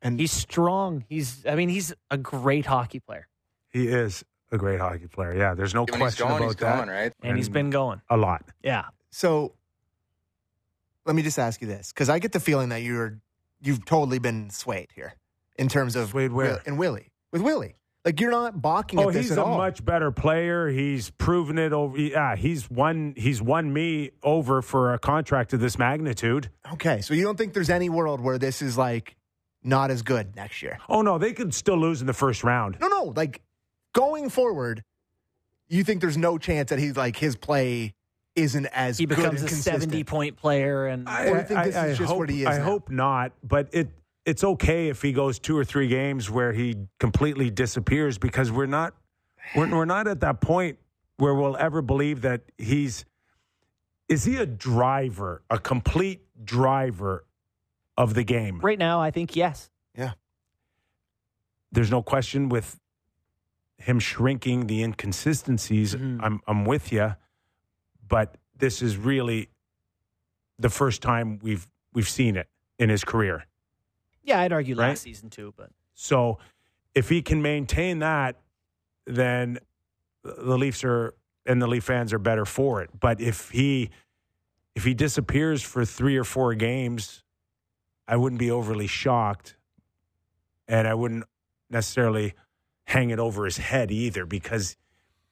Speaker 3: And
Speaker 2: he's strong. He's I mean he's a great hockey player,
Speaker 1: He is a great hockey player. Yeah, there's no
Speaker 5: When he's
Speaker 1: question
Speaker 5: going,
Speaker 1: about
Speaker 5: he's
Speaker 1: that.
Speaker 5: going, right?
Speaker 2: and, he's been going.
Speaker 1: A lot.
Speaker 2: Yeah,
Speaker 3: so let me just ask you this, because I get the feeling that you're you've totally been swayed here in terms of
Speaker 1: Swayed where?
Speaker 3: Will- and Willie with Willie. Like you're not balking
Speaker 1: Oh,
Speaker 3: at this
Speaker 1: he's
Speaker 3: at
Speaker 1: a
Speaker 3: all.
Speaker 1: much better player. He's proven it over. Yeah, he's won. He's won me over for a contract of this magnitude.
Speaker 3: okay, so you don't think there's any world where this is like not as good next year?
Speaker 1: Oh no, they could still lose in the first round.
Speaker 3: No, no. Like going forward, you think there's no chance that he's like his play isn't as
Speaker 2: he
Speaker 3: good
Speaker 2: becomes
Speaker 3: and
Speaker 2: a
Speaker 3: consistent?
Speaker 2: seventy point player, and
Speaker 3: Or you think this is just
Speaker 1: hope,
Speaker 3: what he is
Speaker 1: I
Speaker 3: now?
Speaker 1: hope not, but it it's okay if he goes two or three games where he completely disappears because we're not we're, we're not at that point where we'll ever believe that he's is he a driver, a complete driver of the game.
Speaker 2: right now I think yes. Yeah.
Speaker 1: There's no question with him shrinking the inconsistencies.
Speaker 2: Mhm.
Speaker 1: I'm I'm with you, but this is really the first time we've we've seen it in his career.
Speaker 2: Yeah, I'd argue
Speaker 1: Right?
Speaker 2: last season too, but
Speaker 1: So if he can maintain that, then the Leafs are and the Leaf fans are better for it. But if he if he disappears for three or four games, I wouldn't be overly shocked, and I wouldn't necessarily hang it over his head either because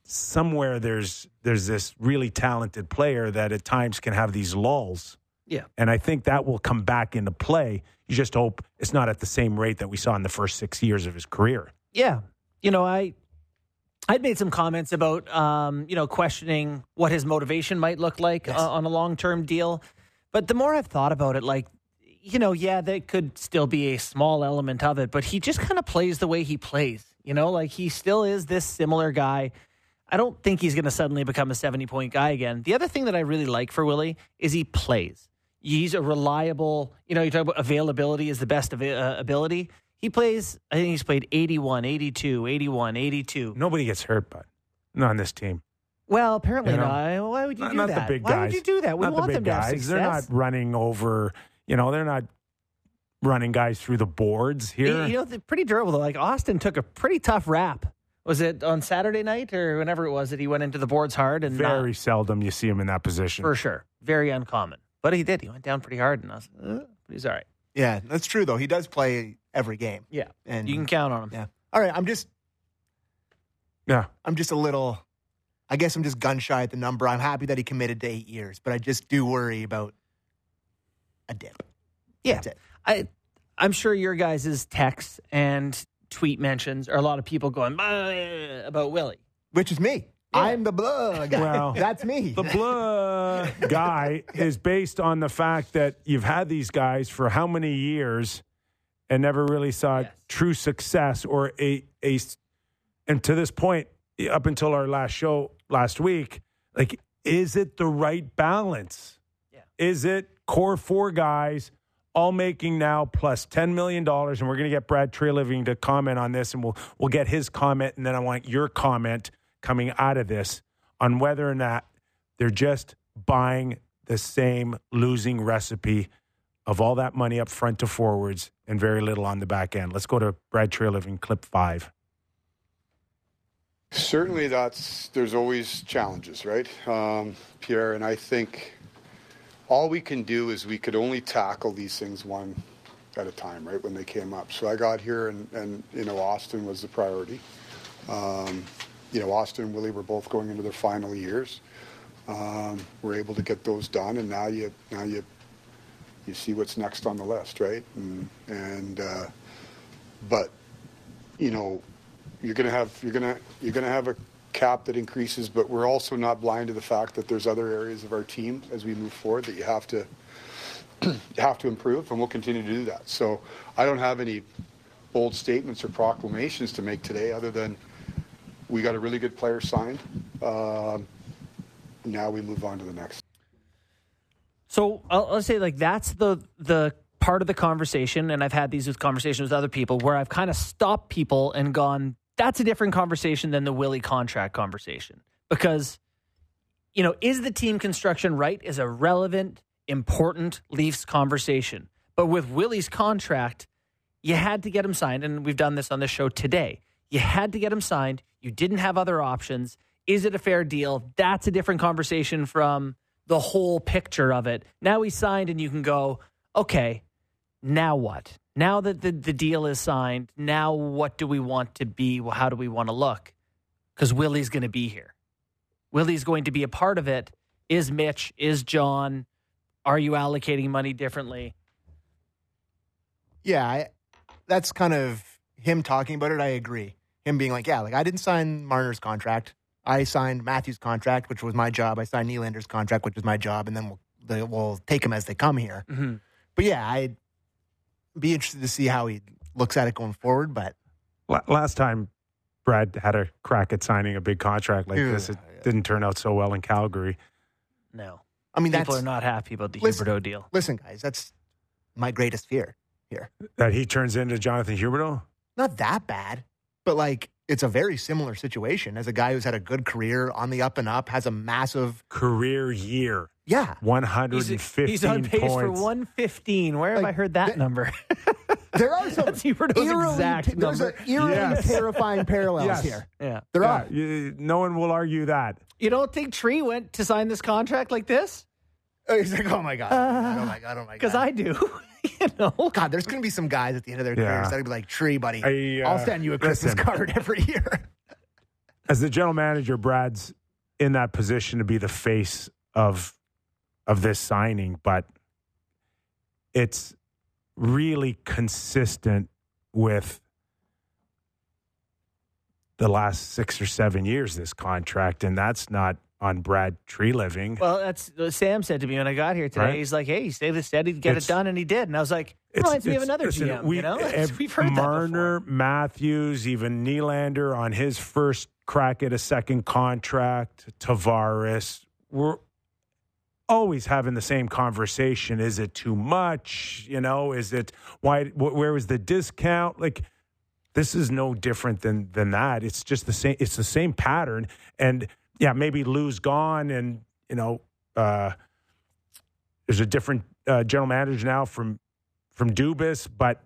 Speaker 1: somewhere there's there's this really talented player that at times can have these lulls.
Speaker 2: Yeah.
Speaker 1: And I think that will come back into play. You just hope it's not at the same rate that we saw in the first six years of his career.
Speaker 2: yeah, you know I. I'd made some comments about, um, you know, questioning what his motivation might look like
Speaker 3: Yes.
Speaker 2: uh, on a long-term deal. But the more I've thought about it, like, you know, yeah, there could still be a small element of it, but he just kind of plays the way he plays. You know, like he still is this similar guy. I don't think he's going to suddenly become a 70 point guy again. The other thing that I really like for Willie is he plays. He's a reliable, you know, you talk about availability is the best of, uh, ability. He plays, I think he's played 81, 82, 81, 82.
Speaker 1: Nobody gets hurt, but not on this team.
Speaker 2: Well, apparently
Speaker 1: You know,
Speaker 2: not. Why would you
Speaker 1: not
Speaker 2: do
Speaker 1: not
Speaker 2: that?
Speaker 1: the big
Speaker 2: Why
Speaker 1: guys.
Speaker 2: would you do that? We
Speaker 1: not
Speaker 2: want
Speaker 1: the
Speaker 2: them to have
Speaker 1: guys.
Speaker 2: success.
Speaker 1: They're not running over. You know, they're not running guys through the boards here.
Speaker 2: You know, they're pretty durable though. Like Auston took a pretty tough rap. Was it on Saturday night or whenever it was that he went into the boards hard and not-
Speaker 1: Very seldom you see him in that position.
Speaker 2: for sure, very uncommon. But he did. He went down pretty hard, and I was, uh, but he's all right.
Speaker 3: Yeah, that's true though. He does play every game,
Speaker 2: Yeah,
Speaker 3: and
Speaker 2: you can count on him.
Speaker 3: yeah. All right, I'm just
Speaker 1: Yeah.
Speaker 3: I'm just a little. I guess I'm just gun shy at the number. I'm happy that he committed to eight years, but I just do worry about a dip.
Speaker 2: Yeah.
Speaker 3: That's it.
Speaker 2: I, I'm sure your guys' texts and tweet mentions are a lot of people going about Willie.
Speaker 3: which is me. I'm the blah guy.
Speaker 1: Well,
Speaker 3: That's me.
Speaker 1: The blah guy is based on the fact that you've had these guys for how many years and never really saw
Speaker 2: Yes.
Speaker 1: true success or a, a and to this point up until our last show last week like is it the right balance
Speaker 2: Yeah.
Speaker 1: is it core four guys all making now plus $10 million and we're going to get brad Treliving to comment on this and we'll we'll get his comment and then i want your comment coming out of this on whether or not they're just buying the same losing recipe of all that money up front to forwards and very little on the back end. Let's go to Brad Treliving, clip five.
Speaker 6: Certainly, that's there's always challenges, right, um, Pierre? And I think all we can do is we could only tackle these things one at a time, right? When they came up. So I got here, and, and you know, Auston was the priority. Um, you know, Auston and Willie were both going into their final years. Um, we're able to get those done, and now you now you you see what's next on the list, right? And, and uh, but you know, you're gonna have you're gonna you're gonna have a cap that increases, but we're also not blind to the fact that there's other areas of our team as we move forward that you have to you have to improve, and we'll continue to do that. So I don't have any bold statements or proclamations to make today, other than we got a really good player signed. Um, now we move on to the next.
Speaker 2: So I'll, I'll say like that's the the part of the conversation, and I've had these with conversations with other people where I've kind of stopped people and gone, "That's a different conversation than the Willie contract conversation," because you know, is the team construction right? Is a relevant, important Leafs conversation, but with Willie's contract, you had to get him signed, and we've done this on this show today. You had to get him signed. You didn't have other options. Is it a fair deal? That's a different conversation from the whole picture of it. Now he's signed, and you can go, okay, now what? Now that the, the deal is signed, now what do we want to be? How do we want to look? Because Willie's going to be here. Willie's going to be a part of it. Is Mitch? Is John? Are you allocating money differently?
Speaker 3: Yeah, I, that's kind of him talking about it. I agree. Him being like, yeah, like I didn't sign Marner's contract. I signed Matthews' contract, which was my job. I signed Nylander's contract, which was my job, and then we'll they, we'll take them as they come here.
Speaker 2: Mm-hmm.
Speaker 3: But yeah, I'd be interested to see how he looks at it going forward. But
Speaker 1: La- Last time Brad had a crack at signing a big contract like
Speaker 3: Yeah,
Speaker 1: this, it
Speaker 3: yeah.
Speaker 1: didn't turn out so well in Calgary.
Speaker 2: No.
Speaker 3: I mean,
Speaker 2: People
Speaker 3: that's
Speaker 2: are not happy about the
Speaker 3: Listen-
Speaker 2: Huberdeau deal.
Speaker 3: listen, guys, that's my greatest fear here.
Speaker 1: That he turns into Jonathan Huberdeau?
Speaker 3: Not that bad, but like it's a very similar situation as a guy who's had a good career on the up and up, has a massive
Speaker 1: Career year,
Speaker 3: yeah.
Speaker 1: 115
Speaker 2: He's, he's on pace for
Speaker 1: points.
Speaker 2: 115. Where have
Speaker 3: Like,
Speaker 2: I heard that
Speaker 3: th-
Speaker 2: number?
Speaker 3: There are some
Speaker 2: That's Huberdeau's
Speaker 3: eerily,
Speaker 2: exact
Speaker 3: there's
Speaker 2: number.
Speaker 3: a eerily
Speaker 1: Yes.
Speaker 3: terrifying parallels
Speaker 1: Yes.
Speaker 3: here.
Speaker 2: yeah.
Speaker 3: There
Speaker 1: Yeah,
Speaker 3: are.
Speaker 1: you- no one will argue that.
Speaker 2: You don't think Tree went to sign this contract like this?
Speaker 3: Oh, He's like, oh my god, oh my god, oh my god.
Speaker 2: Because I do. you know?
Speaker 3: God, there's going to be some guys at the end of their
Speaker 1: Yeah.
Speaker 3: careers that'll be like, Tree, buddy,
Speaker 1: I, uh,
Speaker 3: I'll send you a Christmas
Speaker 1: listen.
Speaker 3: card every year.
Speaker 1: As the general manager, Brad's in that position to be the face of of this signing, but it's really consistent with the last six or seven years. This contract, and that's not on Brad Treliving.
Speaker 2: Well, that's what Sam said to me when I got here today.
Speaker 1: Right.
Speaker 2: He's like, hey, you stay this steady, get
Speaker 1: It's-
Speaker 2: it done. And he did. And I was like, it reminds me of another
Speaker 1: listen,
Speaker 2: GM.
Speaker 1: we-
Speaker 2: you know?
Speaker 1: ev-
Speaker 2: We've heard
Speaker 1: Marner. Matthews, even Nylander on his first crack at a second contract. Tavares, we're always having the same conversation. Is it too much? You know, is it why? wh- Where was the discount? Like this is no different than than that. It's just the same. It's the same pattern. And yeah, maybe Lou's gone, and you know, uh, there's a different uh, general manager now from from Dubas, but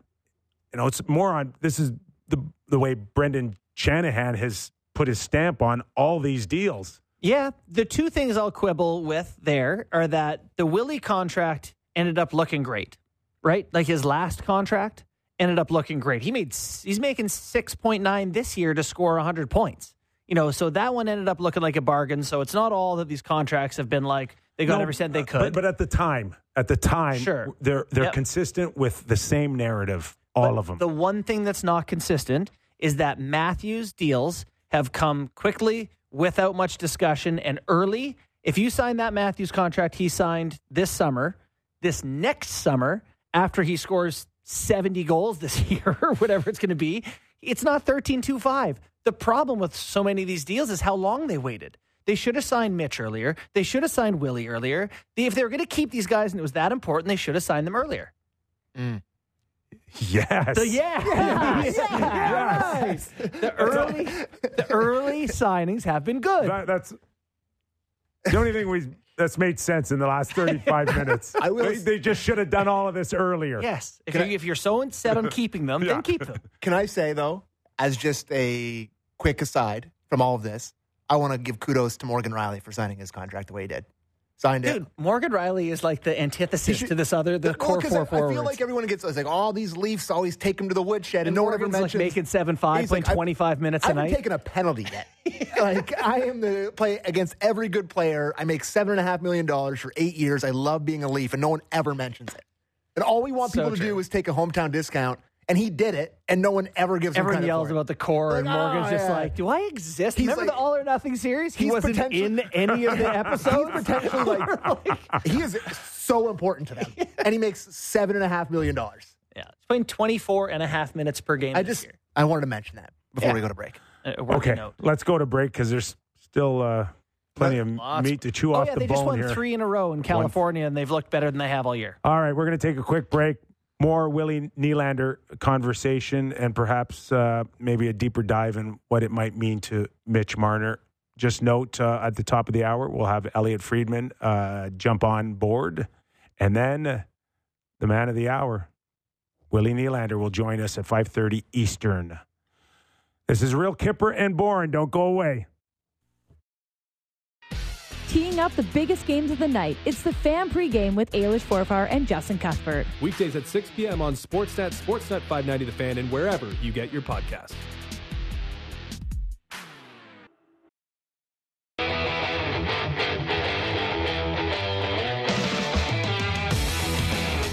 Speaker 1: you know, it's more on this is the the way Brendan Shanahan has put his stamp on all these deals.
Speaker 2: Yeah, the two things I'll quibble with there are that the Willie contract ended up looking great, right? Like his last contract ended up looking great. He made he's making 6.9 this year to score 100 points. You know, so that one ended up looking like a bargain. So it's not all that these contracts have been like they got
Speaker 1: No,
Speaker 2: every cent they
Speaker 1: uh,
Speaker 2: could.
Speaker 1: But, but at the time, at the time,
Speaker 2: Sure.
Speaker 1: they're they're
Speaker 2: Yep.
Speaker 1: consistent with the same narrative. all
Speaker 2: But
Speaker 1: of them.
Speaker 2: The one thing that's not consistent is that Matthews deals have come quickly without much discussion and early. If you sign that Matthews contract he signed this summer, this next summer, after he scores 70 goals this year or whatever it's going to be, it's not 13 2 5. The problem with so many of these deals is how long they waited. They should have signed Mitch earlier. They should have signed Willie earlier. They- if they were going to keep these guys and it was that important, they should have signed them earlier. Mm.
Speaker 1: yes.
Speaker 2: So yeah,
Speaker 1: Yes.
Speaker 2: the early, the early signings have been good.
Speaker 1: That, that's the only thing we that's made sense in the last 35 minutes.
Speaker 3: I will-
Speaker 1: they, they just should have done all of this earlier.
Speaker 2: yes, if,
Speaker 3: Can
Speaker 2: you,
Speaker 3: I-
Speaker 2: if you're so set on keeping them,
Speaker 1: Yeah.
Speaker 2: then keep them.
Speaker 3: Can I say though, as just a quick aside from all of this, I want to give kudos to Morgan Rielly for signing his contract the way he did. Signed it.
Speaker 2: Dude, Morgan Rielly is like the antithesis
Speaker 3: should-
Speaker 2: to this other the
Speaker 3: Well,
Speaker 2: four
Speaker 3: I, I feel like everyone gets like all these Leafs always take him to the woodshed, and,
Speaker 2: and
Speaker 3: no one ever
Speaker 2: like
Speaker 3: mentions
Speaker 2: making seven five, playing
Speaker 3: like,
Speaker 2: twenty five minutes
Speaker 3: I
Speaker 2: a night.
Speaker 3: taken a penalty yet. like I am the play against every good player. I make seven and a half million dollars for eight years. I love being a Leaf, and no one ever mentions it. And all we want
Speaker 2: So
Speaker 3: people to
Speaker 2: true.
Speaker 3: do is take a hometown discount, and he did it, and no one ever gives him
Speaker 2: Everyone
Speaker 3: credit
Speaker 2: yells
Speaker 3: for it.
Speaker 2: about the core, and
Speaker 3: Like,
Speaker 2: Morgan's
Speaker 3: oh,
Speaker 2: just
Speaker 3: yeah.
Speaker 2: like, "Do I exist?"
Speaker 3: He's
Speaker 2: Remember
Speaker 3: like-
Speaker 2: the All or Nothing series? He
Speaker 3: He's
Speaker 2: wasn't
Speaker 3: potentially-
Speaker 2: in any of the episodes.
Speaker 3: He's potentially like, he is so important to them, and he makes seven and a half million dollars.
Speaker 2: yeah, he's playing 24 and a half minutes per game.
Speaker 3: I
Speaker 2: this
Speaker 3: just
Speaker 2: year.
Speaker 3: I wanted to mention that before
Speaker 2: Yeah.
Speaker 3: we go to break.
Speaker 2: A working
Speaker 1: Okay,
Speaker 2: note.
Speaker 1: let's go to break because there's still uh, plenty of
Speaker 2: Lots.
Speaker 1: meat to chew
Speaker 2: Oh
Speaker 1: off
Speaker 2: yeah,
Speaker 1: the
Speaker 2: they just
Speaker 1: bone
Speaker 2: won
Speaker 1: here.
Speaker 2: three in a row in California, and they've looked better than they have all year.
Speaker 1: All right, we're going to take a quick break. More Willie Nylander conversation and perhaps uh, maybe a deeper dive in what it might mean to Mitch Marner. Just note uh, at the top of the hour, we'll have Elliot Friedman uh, jump on board. And then the man of the hour, Willie Nylander, will join us at 5.30 Eastern. This is Real Kyper and Bourne. Don't go away.
Speaker 5: Teeing up the biggest games of the night, it's the Fan Pregame with Ailish Forfar and Justin Cuthbert.
Speaker 7: Weekdays at 6 p.m. on Sportsnet, Sportsnet 590 The Fan, and wherever you get your podcast.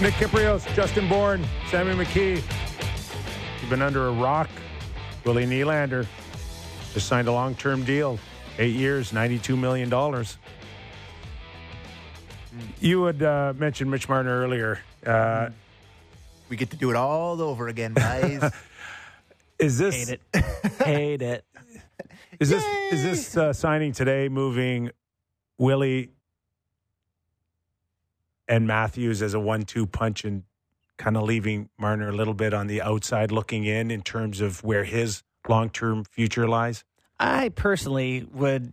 Speaker 1: Nick Kypreos, Justin Bourne, Sammy McKee. You've been under a rock. Willie Nylander just signed a long term deal, eight years, $92 million. You had uh, mentioned Mitch Marner earlier. Uh,
Speaker 3: We get to do it all over again, guys.
Speaker 1: is this
Speaker 2: Hate it, hate it.
Speaker 1: is this is this uh, signing today moving Willie and Matthews as a one-two punch and kind of leaving Marner a little bit on the outside looking in in terms of where his long-term future lies?
Speaker 2: I personally would.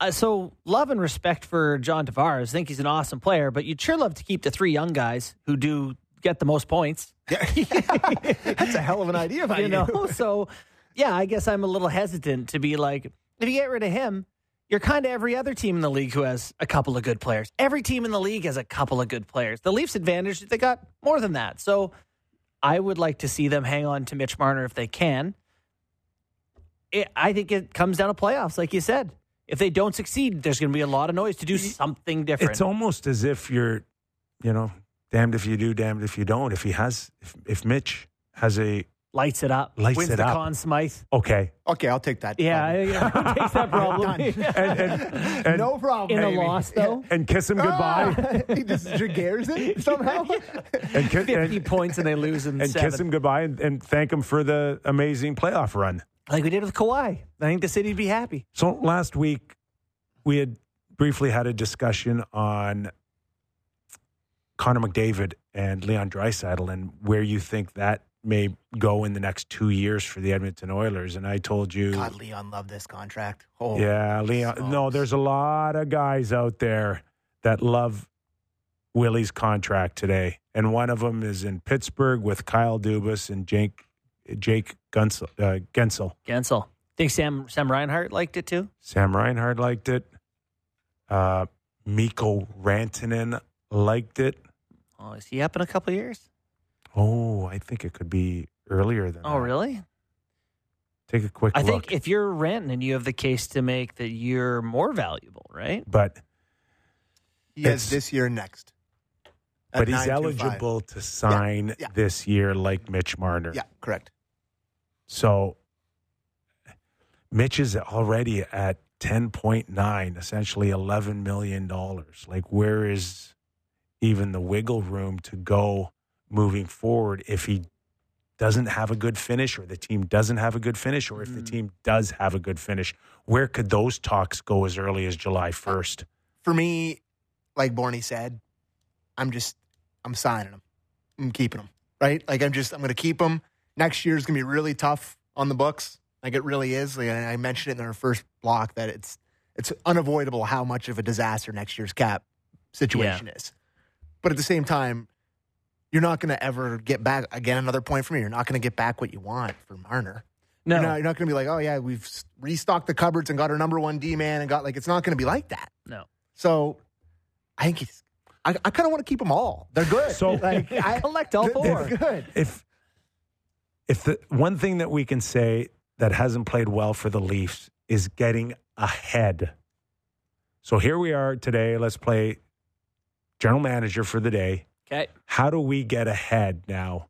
Speaker 2: Uh, so love and respect for John Tavares. think he's an awesome player, but you'd sure love to keep the three young guys who do get the most points.
Speaker 3: That's a hell of an idea, if I
Speaker 2: you
Speaker 3: knew.
Speaker 2: know. so yeah, I guess I'm a little hesitant to be like, if you get rid of him, you're kind of every other team in the league who has a couple of good players. Every team in the league has a couple of good players. The Leafs' advantage is they got more than that. So I would like to see them hang on to Mitch Marner if they can. It, I think it comes down to playoffs, like you said. If they don't succeed, there's going to be a lot of noise to do something different.
Speaker 1: It's almost as if you're, you know, damned if you do, damned if you don't. If he has, if, if Mitch has a
Speaker 2: Lights it up.
Speaker 1: Lights
Speaker 2: wins
Speaker 1: it
Speaker 2: the
Speaker 1: up.
Speaker 2: Conn Smythe.
Speaker 1: okay,
Speaker 3: Okay, I'll take that.
Speaker 2: Yeah, yeah, takes that problem.
Speaker 3: Done.
Speaker 1: and and, and,
Speaker 3: no problem.
Speaker 2: In a loss, though,
Speaker 1: and kiss him goodbye,
Speaker 3: Ah, he just Jaguars it somehow.
Speaker 1: and, ki-
Speaker 2: 50
Speaker 1: and,
Speaker 2: points and they lose in
Speaker 1: and
Speaker 2: seven.
Speaker 1: kiss him goodbye, and, and thank him for the amazing playoff run.
Speaker 2: Like we did with Kawhi. I think the city'd be happy.
Speaker 1: So last week we had briefly had a discussion on Connor McDavid and Leon Draisaitl and where you think that may go in the next two years for the Edmonton Oilers. And I told you,
Speaker 3: God, Leon loved this contract. Oh,
Speaker 1: yeah, Leon. No, there's a lot of guys out there that love Willie's contract today, and one of them is in Pittsburgh with Kyle Dubas and Jake Jake Gunsel, uh, Guentzel.
Speaker 2: Guentzel. Think Sam Sam Reinhart liked it too?
Speaker 1: Sam Reinhart liked it. Uh, Mikko Rantanen liked it.
Speaker 2: Oh, is he up in a couple of years?
Speaker 1: Oh, I think it could be earlier than
Speaker 2: Oh,
Speaker 1: that.
Speaker 2: really?
Speaker 1: Take a quick
Speaker 2: I
Speaker 1: look.
Speaker 2: think if you're renting, you have the case to make that you're more valuable, right?
Speaker 1: but
Speaker 3: he has this year and next.
Speaker 1: but he's eligible to sign
Speaker 3: yeah.
Speaker 1: this year like Mitch Marner.
Speaker 3: Yeah, correct.
Speaker 1: So Mitch is already at 10.9, essentially $11 million. Like, where is even the wiggle room to go moving forward if he doesn't have a good finish or the team doesn't have a good finish or if the mm-hmm. team does have a good finish? Where could those talks go as early as July uh, 1st?
Speaker 3: For me, like Borny said, I'm just I'm signing him. I'm keeping him. Right? Like I'm just I'm going to keep him. Next year is going to be really tough on the books. Like it really is. Like I mentioned it in our first block that it's it's unavoidable how much of a disaster next year's cap situation is. But at the same time, you're not going to ever get back. Again, another point for me. You're not going to get back what you want from Marner.
Speaker 2: No,
Speaker 3: You're not, you're not going to be like, oh yeah, we've restocked the cupboards and got our number one D man and got like. It's not going to be like that.
Speaker 2: no.
Speaker 3: So I think he's. I, I kind of want to keep them all. They're good.
Speaker 1: So-
Speaker 3: like, I,
Speaker 2: Collect all four.
Speaker 3: They're good.
Speaker 1: if if the one thing that we can say that hasn't played well for the Leafs is getting ahead. So here we are today. Let's play general manager for the day.
Speaker 2: Okay.
Speaker 1: How do we get ahead now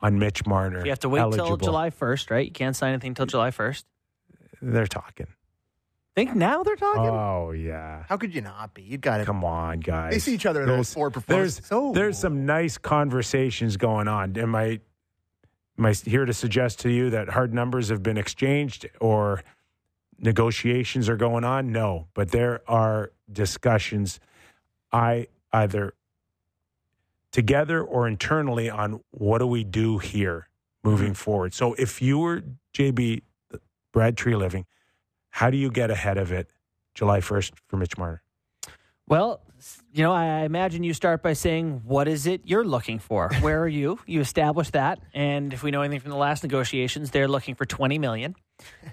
Speaker 1: on Mitch Marner?
Speaker 2: You have to wait till? July 1st, right? You can't sign anything till July 1st.
Speaker 1: They're talking.
Speaker 2: Think now they're talking?
Speaker 1: Oh yeah.
Speaker 3: How could you not be? You got it.
Speaker 1: Come on, guys.
Speaker 3: They see each other at those four performances.
Speaker 1: There's
Speaker 3: So-
Speaker 1: there's some nice conversations going on. Am I am I here to suggest to you that hard numbers have been exchanged or negotiations are going on? No, but there are discussions. I either together or internally on what do we do here moving mm-hmm. forward. So if you were JB Brad Treliving, how do you get ahead of it July 1st for Mitch Marner?
Speaker 2: Well, you know, I imagine you start by saying, what is it you're looking for? Where are you? You establish that. And if we know anything from the last negotiations, they're looking for 20 million.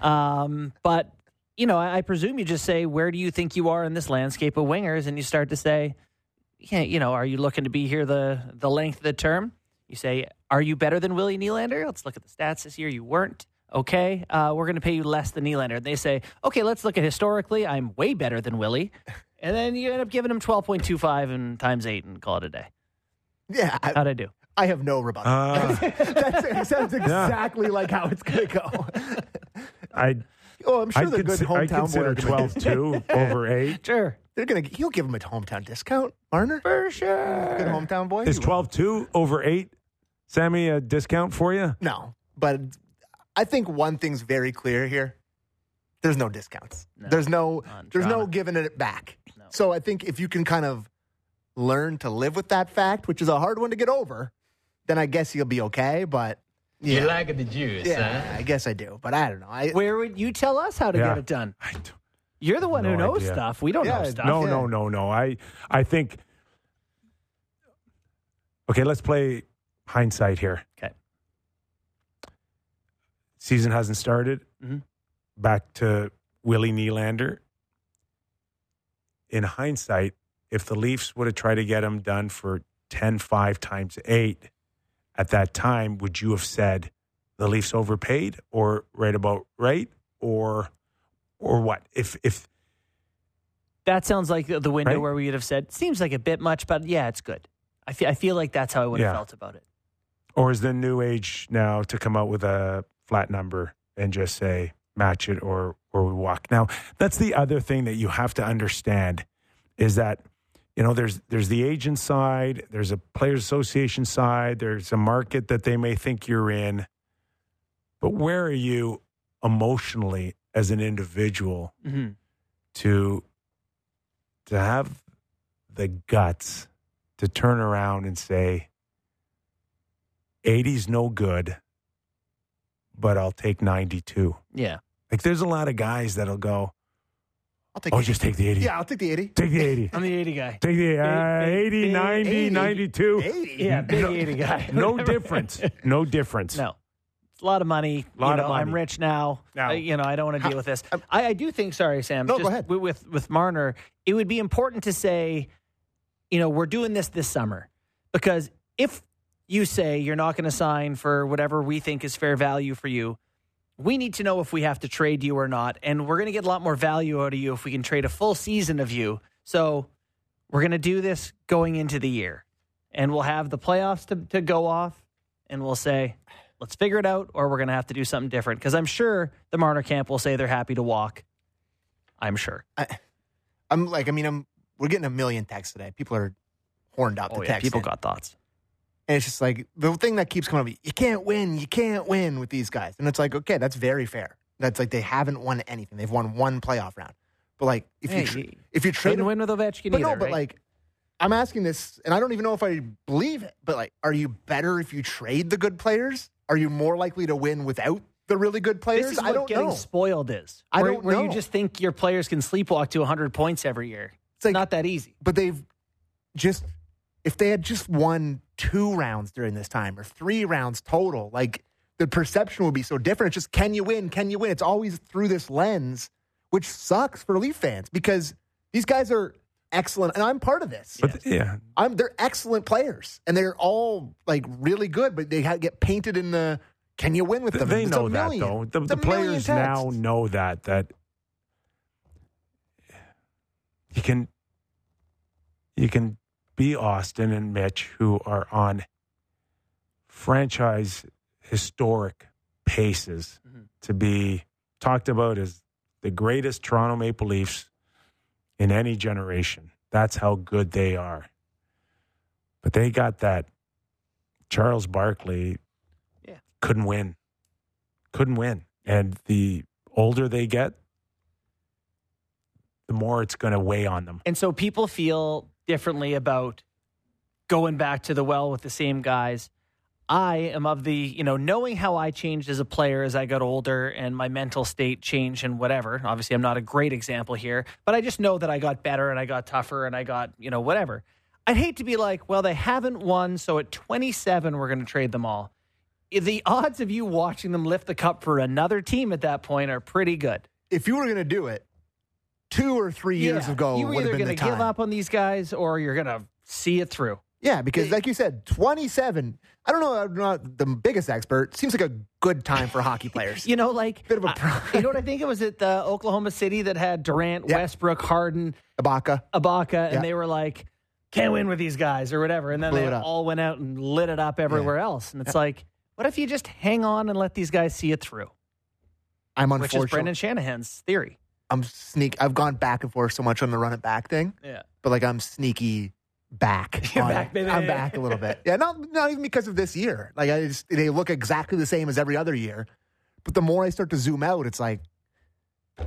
Speaker 2: Um, but, you know, I, I presume you just say, where do you think you are in this landscape of wingers? And you start to say, yeah, you know, are you looking to be here the, the length of the term? You say, are you better than Willie Nylander? Let's look at the stats this year. You weren't. Okay, uh, we're going to pay you less than Nylander. And they say, okay, let's look at historically. I'm way better than Willie. And then you end up giving him 12.25 and times eight and call it a day.
Speaker 3: yeah, I,
Speaker 2: How'd I do?
Speaker 3: I have no rebuttal.
Speaker 1: Uh,
Speaker 3: That's, it sounds exactly like how it's going to go.
Speaker 1: I
Speaker 3: oh, I'm sure
Speaker 1: I'd
Speaker 3: they're good
Speaker 1: consi- I'd consider
Speaker 3: boy.
Speaker 1: 12 2 over 8.
Speaker 2: Sure.
Speaker 3: They're gonna. He'll give him a hometown discount, Marner.
Speaker 2: For sure.
Speaker 3: Good hometown boy.
Speaker 1: Is 12 2 over 8, Sammy, a discount for you?
Speaker 3: No, but I think one thing's very clear here. There's no discounts.
Speaker 2: No.
Speaker 3: There's no. There's no giving it back.
Speaker 2: No.
Speaker 3: So I think if you can kind of learn to live with that fact, which is a hard one to get over, then I guess you'll be okay. But yeah,
Speaker 8: You like the juice,
Speaker 3: yeah,
Speaker 8: huh?
Speaker 3: I guess I do. But I don't know. I,
Speaker 2: Where would you tell us how to
Speaker 1: Yeah.
Speaker 2: get it done?
Speaker 1: I don't,
Speaker 2: You're the one who knows
Speaker 1: idea.
Speaker 2: stuff. We don't
Speaker 3: Yeah,
Speaker 2: know stuff.
Speaker 1: no,
Speaker 3: yeah.
Speaker 1: no, no, no. I, I think. Okay, let's play hindsight here.
Speaker 2: Okay.
Speaker 1: Season hasn't started.
Speaker 2: Mhm.
Speaker 1: Back to Willie Nylander. In hindsight, if the Leafs would have tried to get him done for 10 5 times 8 at that time, would you have said the Leafs overpaid or right about right or or what? If if
Speaker 2: That sounds like the window
Speaker 1: Right?
Speaker 2: where we would have said, seems like a bit much, but yeah, it's good. I feel, I feel like that's how I would have
Speaker 1: Yeah.
Speaker 2: felt about it.
Speaker 1: Or is the new age now to come out with a flat number and just say match it or or we walk? Now that's the other thing that you have to understand is that you know there's there's the agent side, there's a players association side, there's a market that they may think you're in, but where are you emotionally as an individual
Speaker 2: hmm
Speaker 1: to to have the guts to turn around and say 80's no good but I'll take 92
Speaker 2: Yeah.
Speaker 1: Like there's a lot of guys that'll go
Speaker 3: I'll take.
Speaker 1: oh
Speaker 3: 80.
Speaker 1: just take the 80
Speaker 3: Yeah, I'll take the eighty.
Speaker 1: take the 80
Speaker 2: I'm the 80 guy.
Speaker 1: take the uh,
Speaker 2: big,
Speaker 1: 80
Speaker 2: big
Speaker 1: 90
Speaker 3: 80.
Speaker 1: 92
Speaker 3: Eighty.
Speaker 2: Yeah, big 80 guy.
Speaker 1: no difference no difference
Speaker 2: No. It's a lot of money.
Speaker 1: Lot
Speaker 2: you
Speaker 1: of
Speaker 2: know, I'm rich now.
Speaker 1: Now-
Speaker 2: Uh, you know, I don't want to deal with this. I, I do think, sorry, Sam,
Speaker 3: No, go ahead.
Speaker 2: With, with, with Marner, it would be important to say, you know, we're doing this this summer. Because if you say you're not going to sign for whatever we think is fair value for you, we need to know if we have to trade you or not. And we're going to get a lot more value out of you if we can trade a full season of you. So we're going to do this going into the year. and we'll have the playoffs to, to go off, and we'll say, let's figure it out, or we're going to have to do something different. Because I'm sure the Marner camp will say they're happy to walk. I'm sure.
Speaker 3: I'm like, I mean, I'm we're getting a million texts today. People are horned up.
Speaker 2: Oh,
Speaker 3: to
Speaker 2: yeah,
Speaker 3: text
Speaker 2: people
Speaker 3: in.
Speaker 2: got thoughts.
Speaker 3: And it's just like the thing that keeps coming up. You can't win. You can't win with these guys. And it's like, okay, that's very fair. That's like they haven't won anything. They've won one playoff round. But like, if
Speaker 2: Hey,
Speaker 3: you tra- if you trade
Speaker 2: win with Ovechkin
Speaker 3: but
Speaker 2: either,
Speaker 3: no, but
Speaker 2: right?
Speaker 3: like, I'm asking this, and I don't even know if I believe it. But like, are you better if you trade the good players? Are you more likely to win without the really good players?
Speaker 2: this is
Speaker 3: I
Speaker 2: what
Speaker 3: don't
Speaker 2: getting
Speaker 3: know.
Speaker 2: spoiled is.
Speaker 3: I
Speaker 2: where,
Speaker 3: don't
Speaker 2: where you just think your players can sleepwalk to 100 points every year. It's
Speaker 3: like-
Speaker 2: not that easy.
Speaker 3: but they've just if they had just won two rounds during this time or three rounds total, like the perception would be so different. It's just can you win? Can you win? It's always through this lens, which sucks for Leaf fans because these guys are excellent, and I'm part of this.
Speaker 1: But yeah,
Speaker 3: I'm they're excellent players, and they're all like really good, but they get painted in the. Can you win with them?
Speaker 1: they
Speaker 3: It's
Speaker 1: know that though. The, the players now know that that you can you can be Auston and Mitch who are on franchise historic paces mm-hmm. to be talked about as the greatest Toronto Maple Leafs in any generation. That's how good they are. But they got that Charles Barkley
Speaker 2: Yeah.
Speaker 1: couldn't win. Couldn't win. And the older they get, the more it's going to weigh on them.
Speaker 2: And so people feel differently about going back to the well with the same guys. I am of the, you know, knowing how I changed as a player as I got older and my mental state changed and whatever. Obviously, I'm not a great example here, but I just know that I got better and I got tougher and I got, you know, whatever. I'd hate to be like, well, they haven't won, so at 27, we're going to trade them all. The odds of you watching them lift the cup for another team at that point are pretty good.
Speaker 3: If you were going to do it, two or three years
Speaker 2: Yeah.
Speaker 3: ago
Speaker 2: you
Speaker 3: would have
Speaker 2: either
Speaker 3: been
Speaker 2: going
Speaker 3: the
Speaker 2: to
Speaker 3: time.
Speaker 2: give up on these guys or you're going to see it through.
Speaker 3: Yeah, because like you said, 27. I don't know. I'm not the biggest expert. Seems like a good time for hockey players.
Speaker 2: You know, like
Speaker 3: Bit of a pro-
Speaker 2: you know what I think it was at the Oklahoma City that had Durant,
Speaker 3: Yeah.
Speaker 2: Westbrook, Harden,
Speaker 3: Ibaka.
Speaker 2: Ibaka,
Speaker 3: Yeah.
Speaker 2: and they were like, "Can't win with these guys" or whatever, and then
Speaker 3: Blew
Speaker 2: they all went out and lit it up everywhere else. And it's like, what if you just hang on and let these guys see it through?
Speaker 3: I'm unfortunate.
Speaker 2: Which is. Brendan Shanahan's theory.
Speaker 3: I'm sneak. I've gone back and forth so much on the run it back thing,
Speaker 2: Yeah.
Speaker 3: but like I'm sneaky back. On
Speaker 2: back,
Speaker 3: it. I'm back a little bit. Yeah, not not even because of this year. Like I just they look exactly the same as every other year, but the more I start to zoom out, it's like, you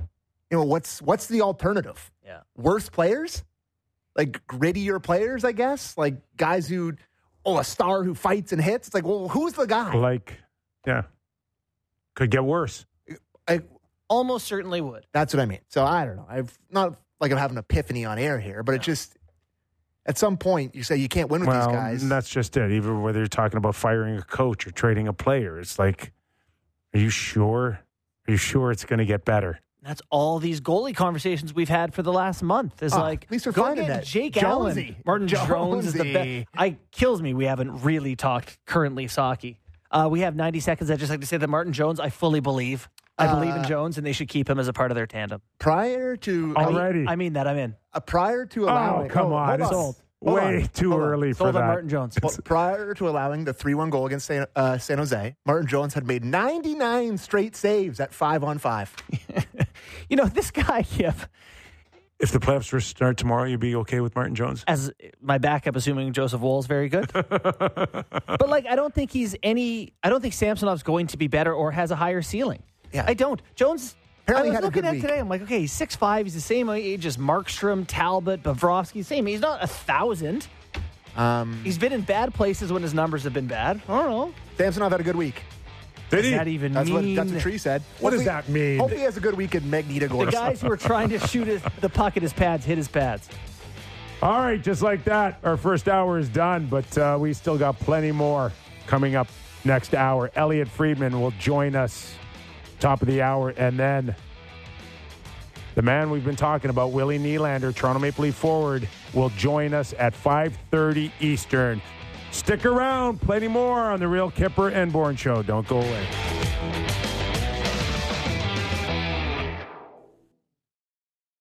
Speaker 3: know, what's what's the alternative?
Speaker 2: Yeah.
Speaker 3: Worse players, like grittier players, I guess, like guys who, oh, a star who fights and hits. It's like, well, who's the guy?
Speaker 1: Like, yeah, could get worse.
Speaker 3: Like,
Speaker 2: Almost certainly would.
Speaker 3: That's what I mean. So I don't know. I've not like I'm having an epiphany on air here, but it just at some point you say you can't win with
Speaker 1: well,
Speaker 3: these guys.
Speaker 1: and that's just it. Even whether you're talking about firing a coach or trading a player, it's like, are you sure? Are you sure it's going to get better?
Speaker 2: That's all these goalie conversations we've had for the last month. Is
Speaker 3: Ah,
Speaker 2: like
Speaker 3: at least we're
Speaker 2: go
Speaker 3: finding
Speaker 2: get
Speaker 3: that.
Speaker 2: Jake
Speaker 3: Jonesy.
Speaker 2: Allen, Martin Jones is the
Speaker 3: Jonesy.
Speaker 2: best. I kills me. We haven't really talked currently Saki. Uh, we have 90 seconds. I'd just like to say that Martin Jones, I fully believe. I believe in
Speaker 3: Uh,
Speaker 2: Jones, and they should keep him as a part of their tandem.
Speaker 3: prior to
Speaker 1: All
Speaker 3: I mean.
Speaker 1: Already.
Speaker 2: I mean that. I'm in.
Speaker 3: uh, prior to
Speaker 1: Oh,
Speaker 3: allowing.
Speaker 1: come
Speaker 3: hold-
Speaker 1: on.
Speaker 3: hold
Speaker 1: It's
Speaker 3: Hold
Speaker 1: way
Speaker 3: on.
Speaker 1: too
Speaker 3: Hold on.
Speaker 1: early for
Speaker 2: Sold on
Speaker 1: that.
Speaker 2: Martin Jones.
Speaker 3: Well, prior to allowing the three-one goal against San, uh, San Jose, Martin Jones had made 99 straight saves at five on five.
Speaker 2: You know this guy, Kip,
Speaker 1: If the playoffs were to start tomorrow, you'd be okay with Martin Jones?
Speaker 2: as my backup, assuming Joseph Woll's very good. but like, I don't think he's any. I don't think Samsonov's going to be better or has a higher ceiling.
Speaker 3: Yeah.
Speaker 2: I don't. Jones.
Speaker 3: Apparently
Speaker 2: I was looking at
Speaker 3: week.
Speaker 2: today. I'm like, okay, he's six five. He's the same age as Markstrom, Talbot, Bobrovsky. Same. He's not a thousand.
Speaker 3: Um,
Speaker 2: He's been in bad places when his numbers have been bad. I don't know.
Speaker 3: Samsonov had a good week.
Speaker 1: Did he?
Speaker 2: That even
Speaker 3: That's what
Speaker 2: mean
Speaker 3: that's what Tree said.
Speaker 1: What does that mean?
Speaker 3: Hopefully, he has a good week in Magnitogorsk.
Speaker 2: the guys who are trying to shoot his, the puck at his pads hit his pads?
Speaker 1: All right, just like that, our first hour is done, but uh, we still got plenty more coming up next hour. Elliot Friedman will join us top of the hour, and then the man we've been talking about, Willie Nylander, Toronto Maple Leaf forward, will join us at 5:30 Eastern. Stick around, plenty more on the Real Kyper and Bourne Show. Don't go away.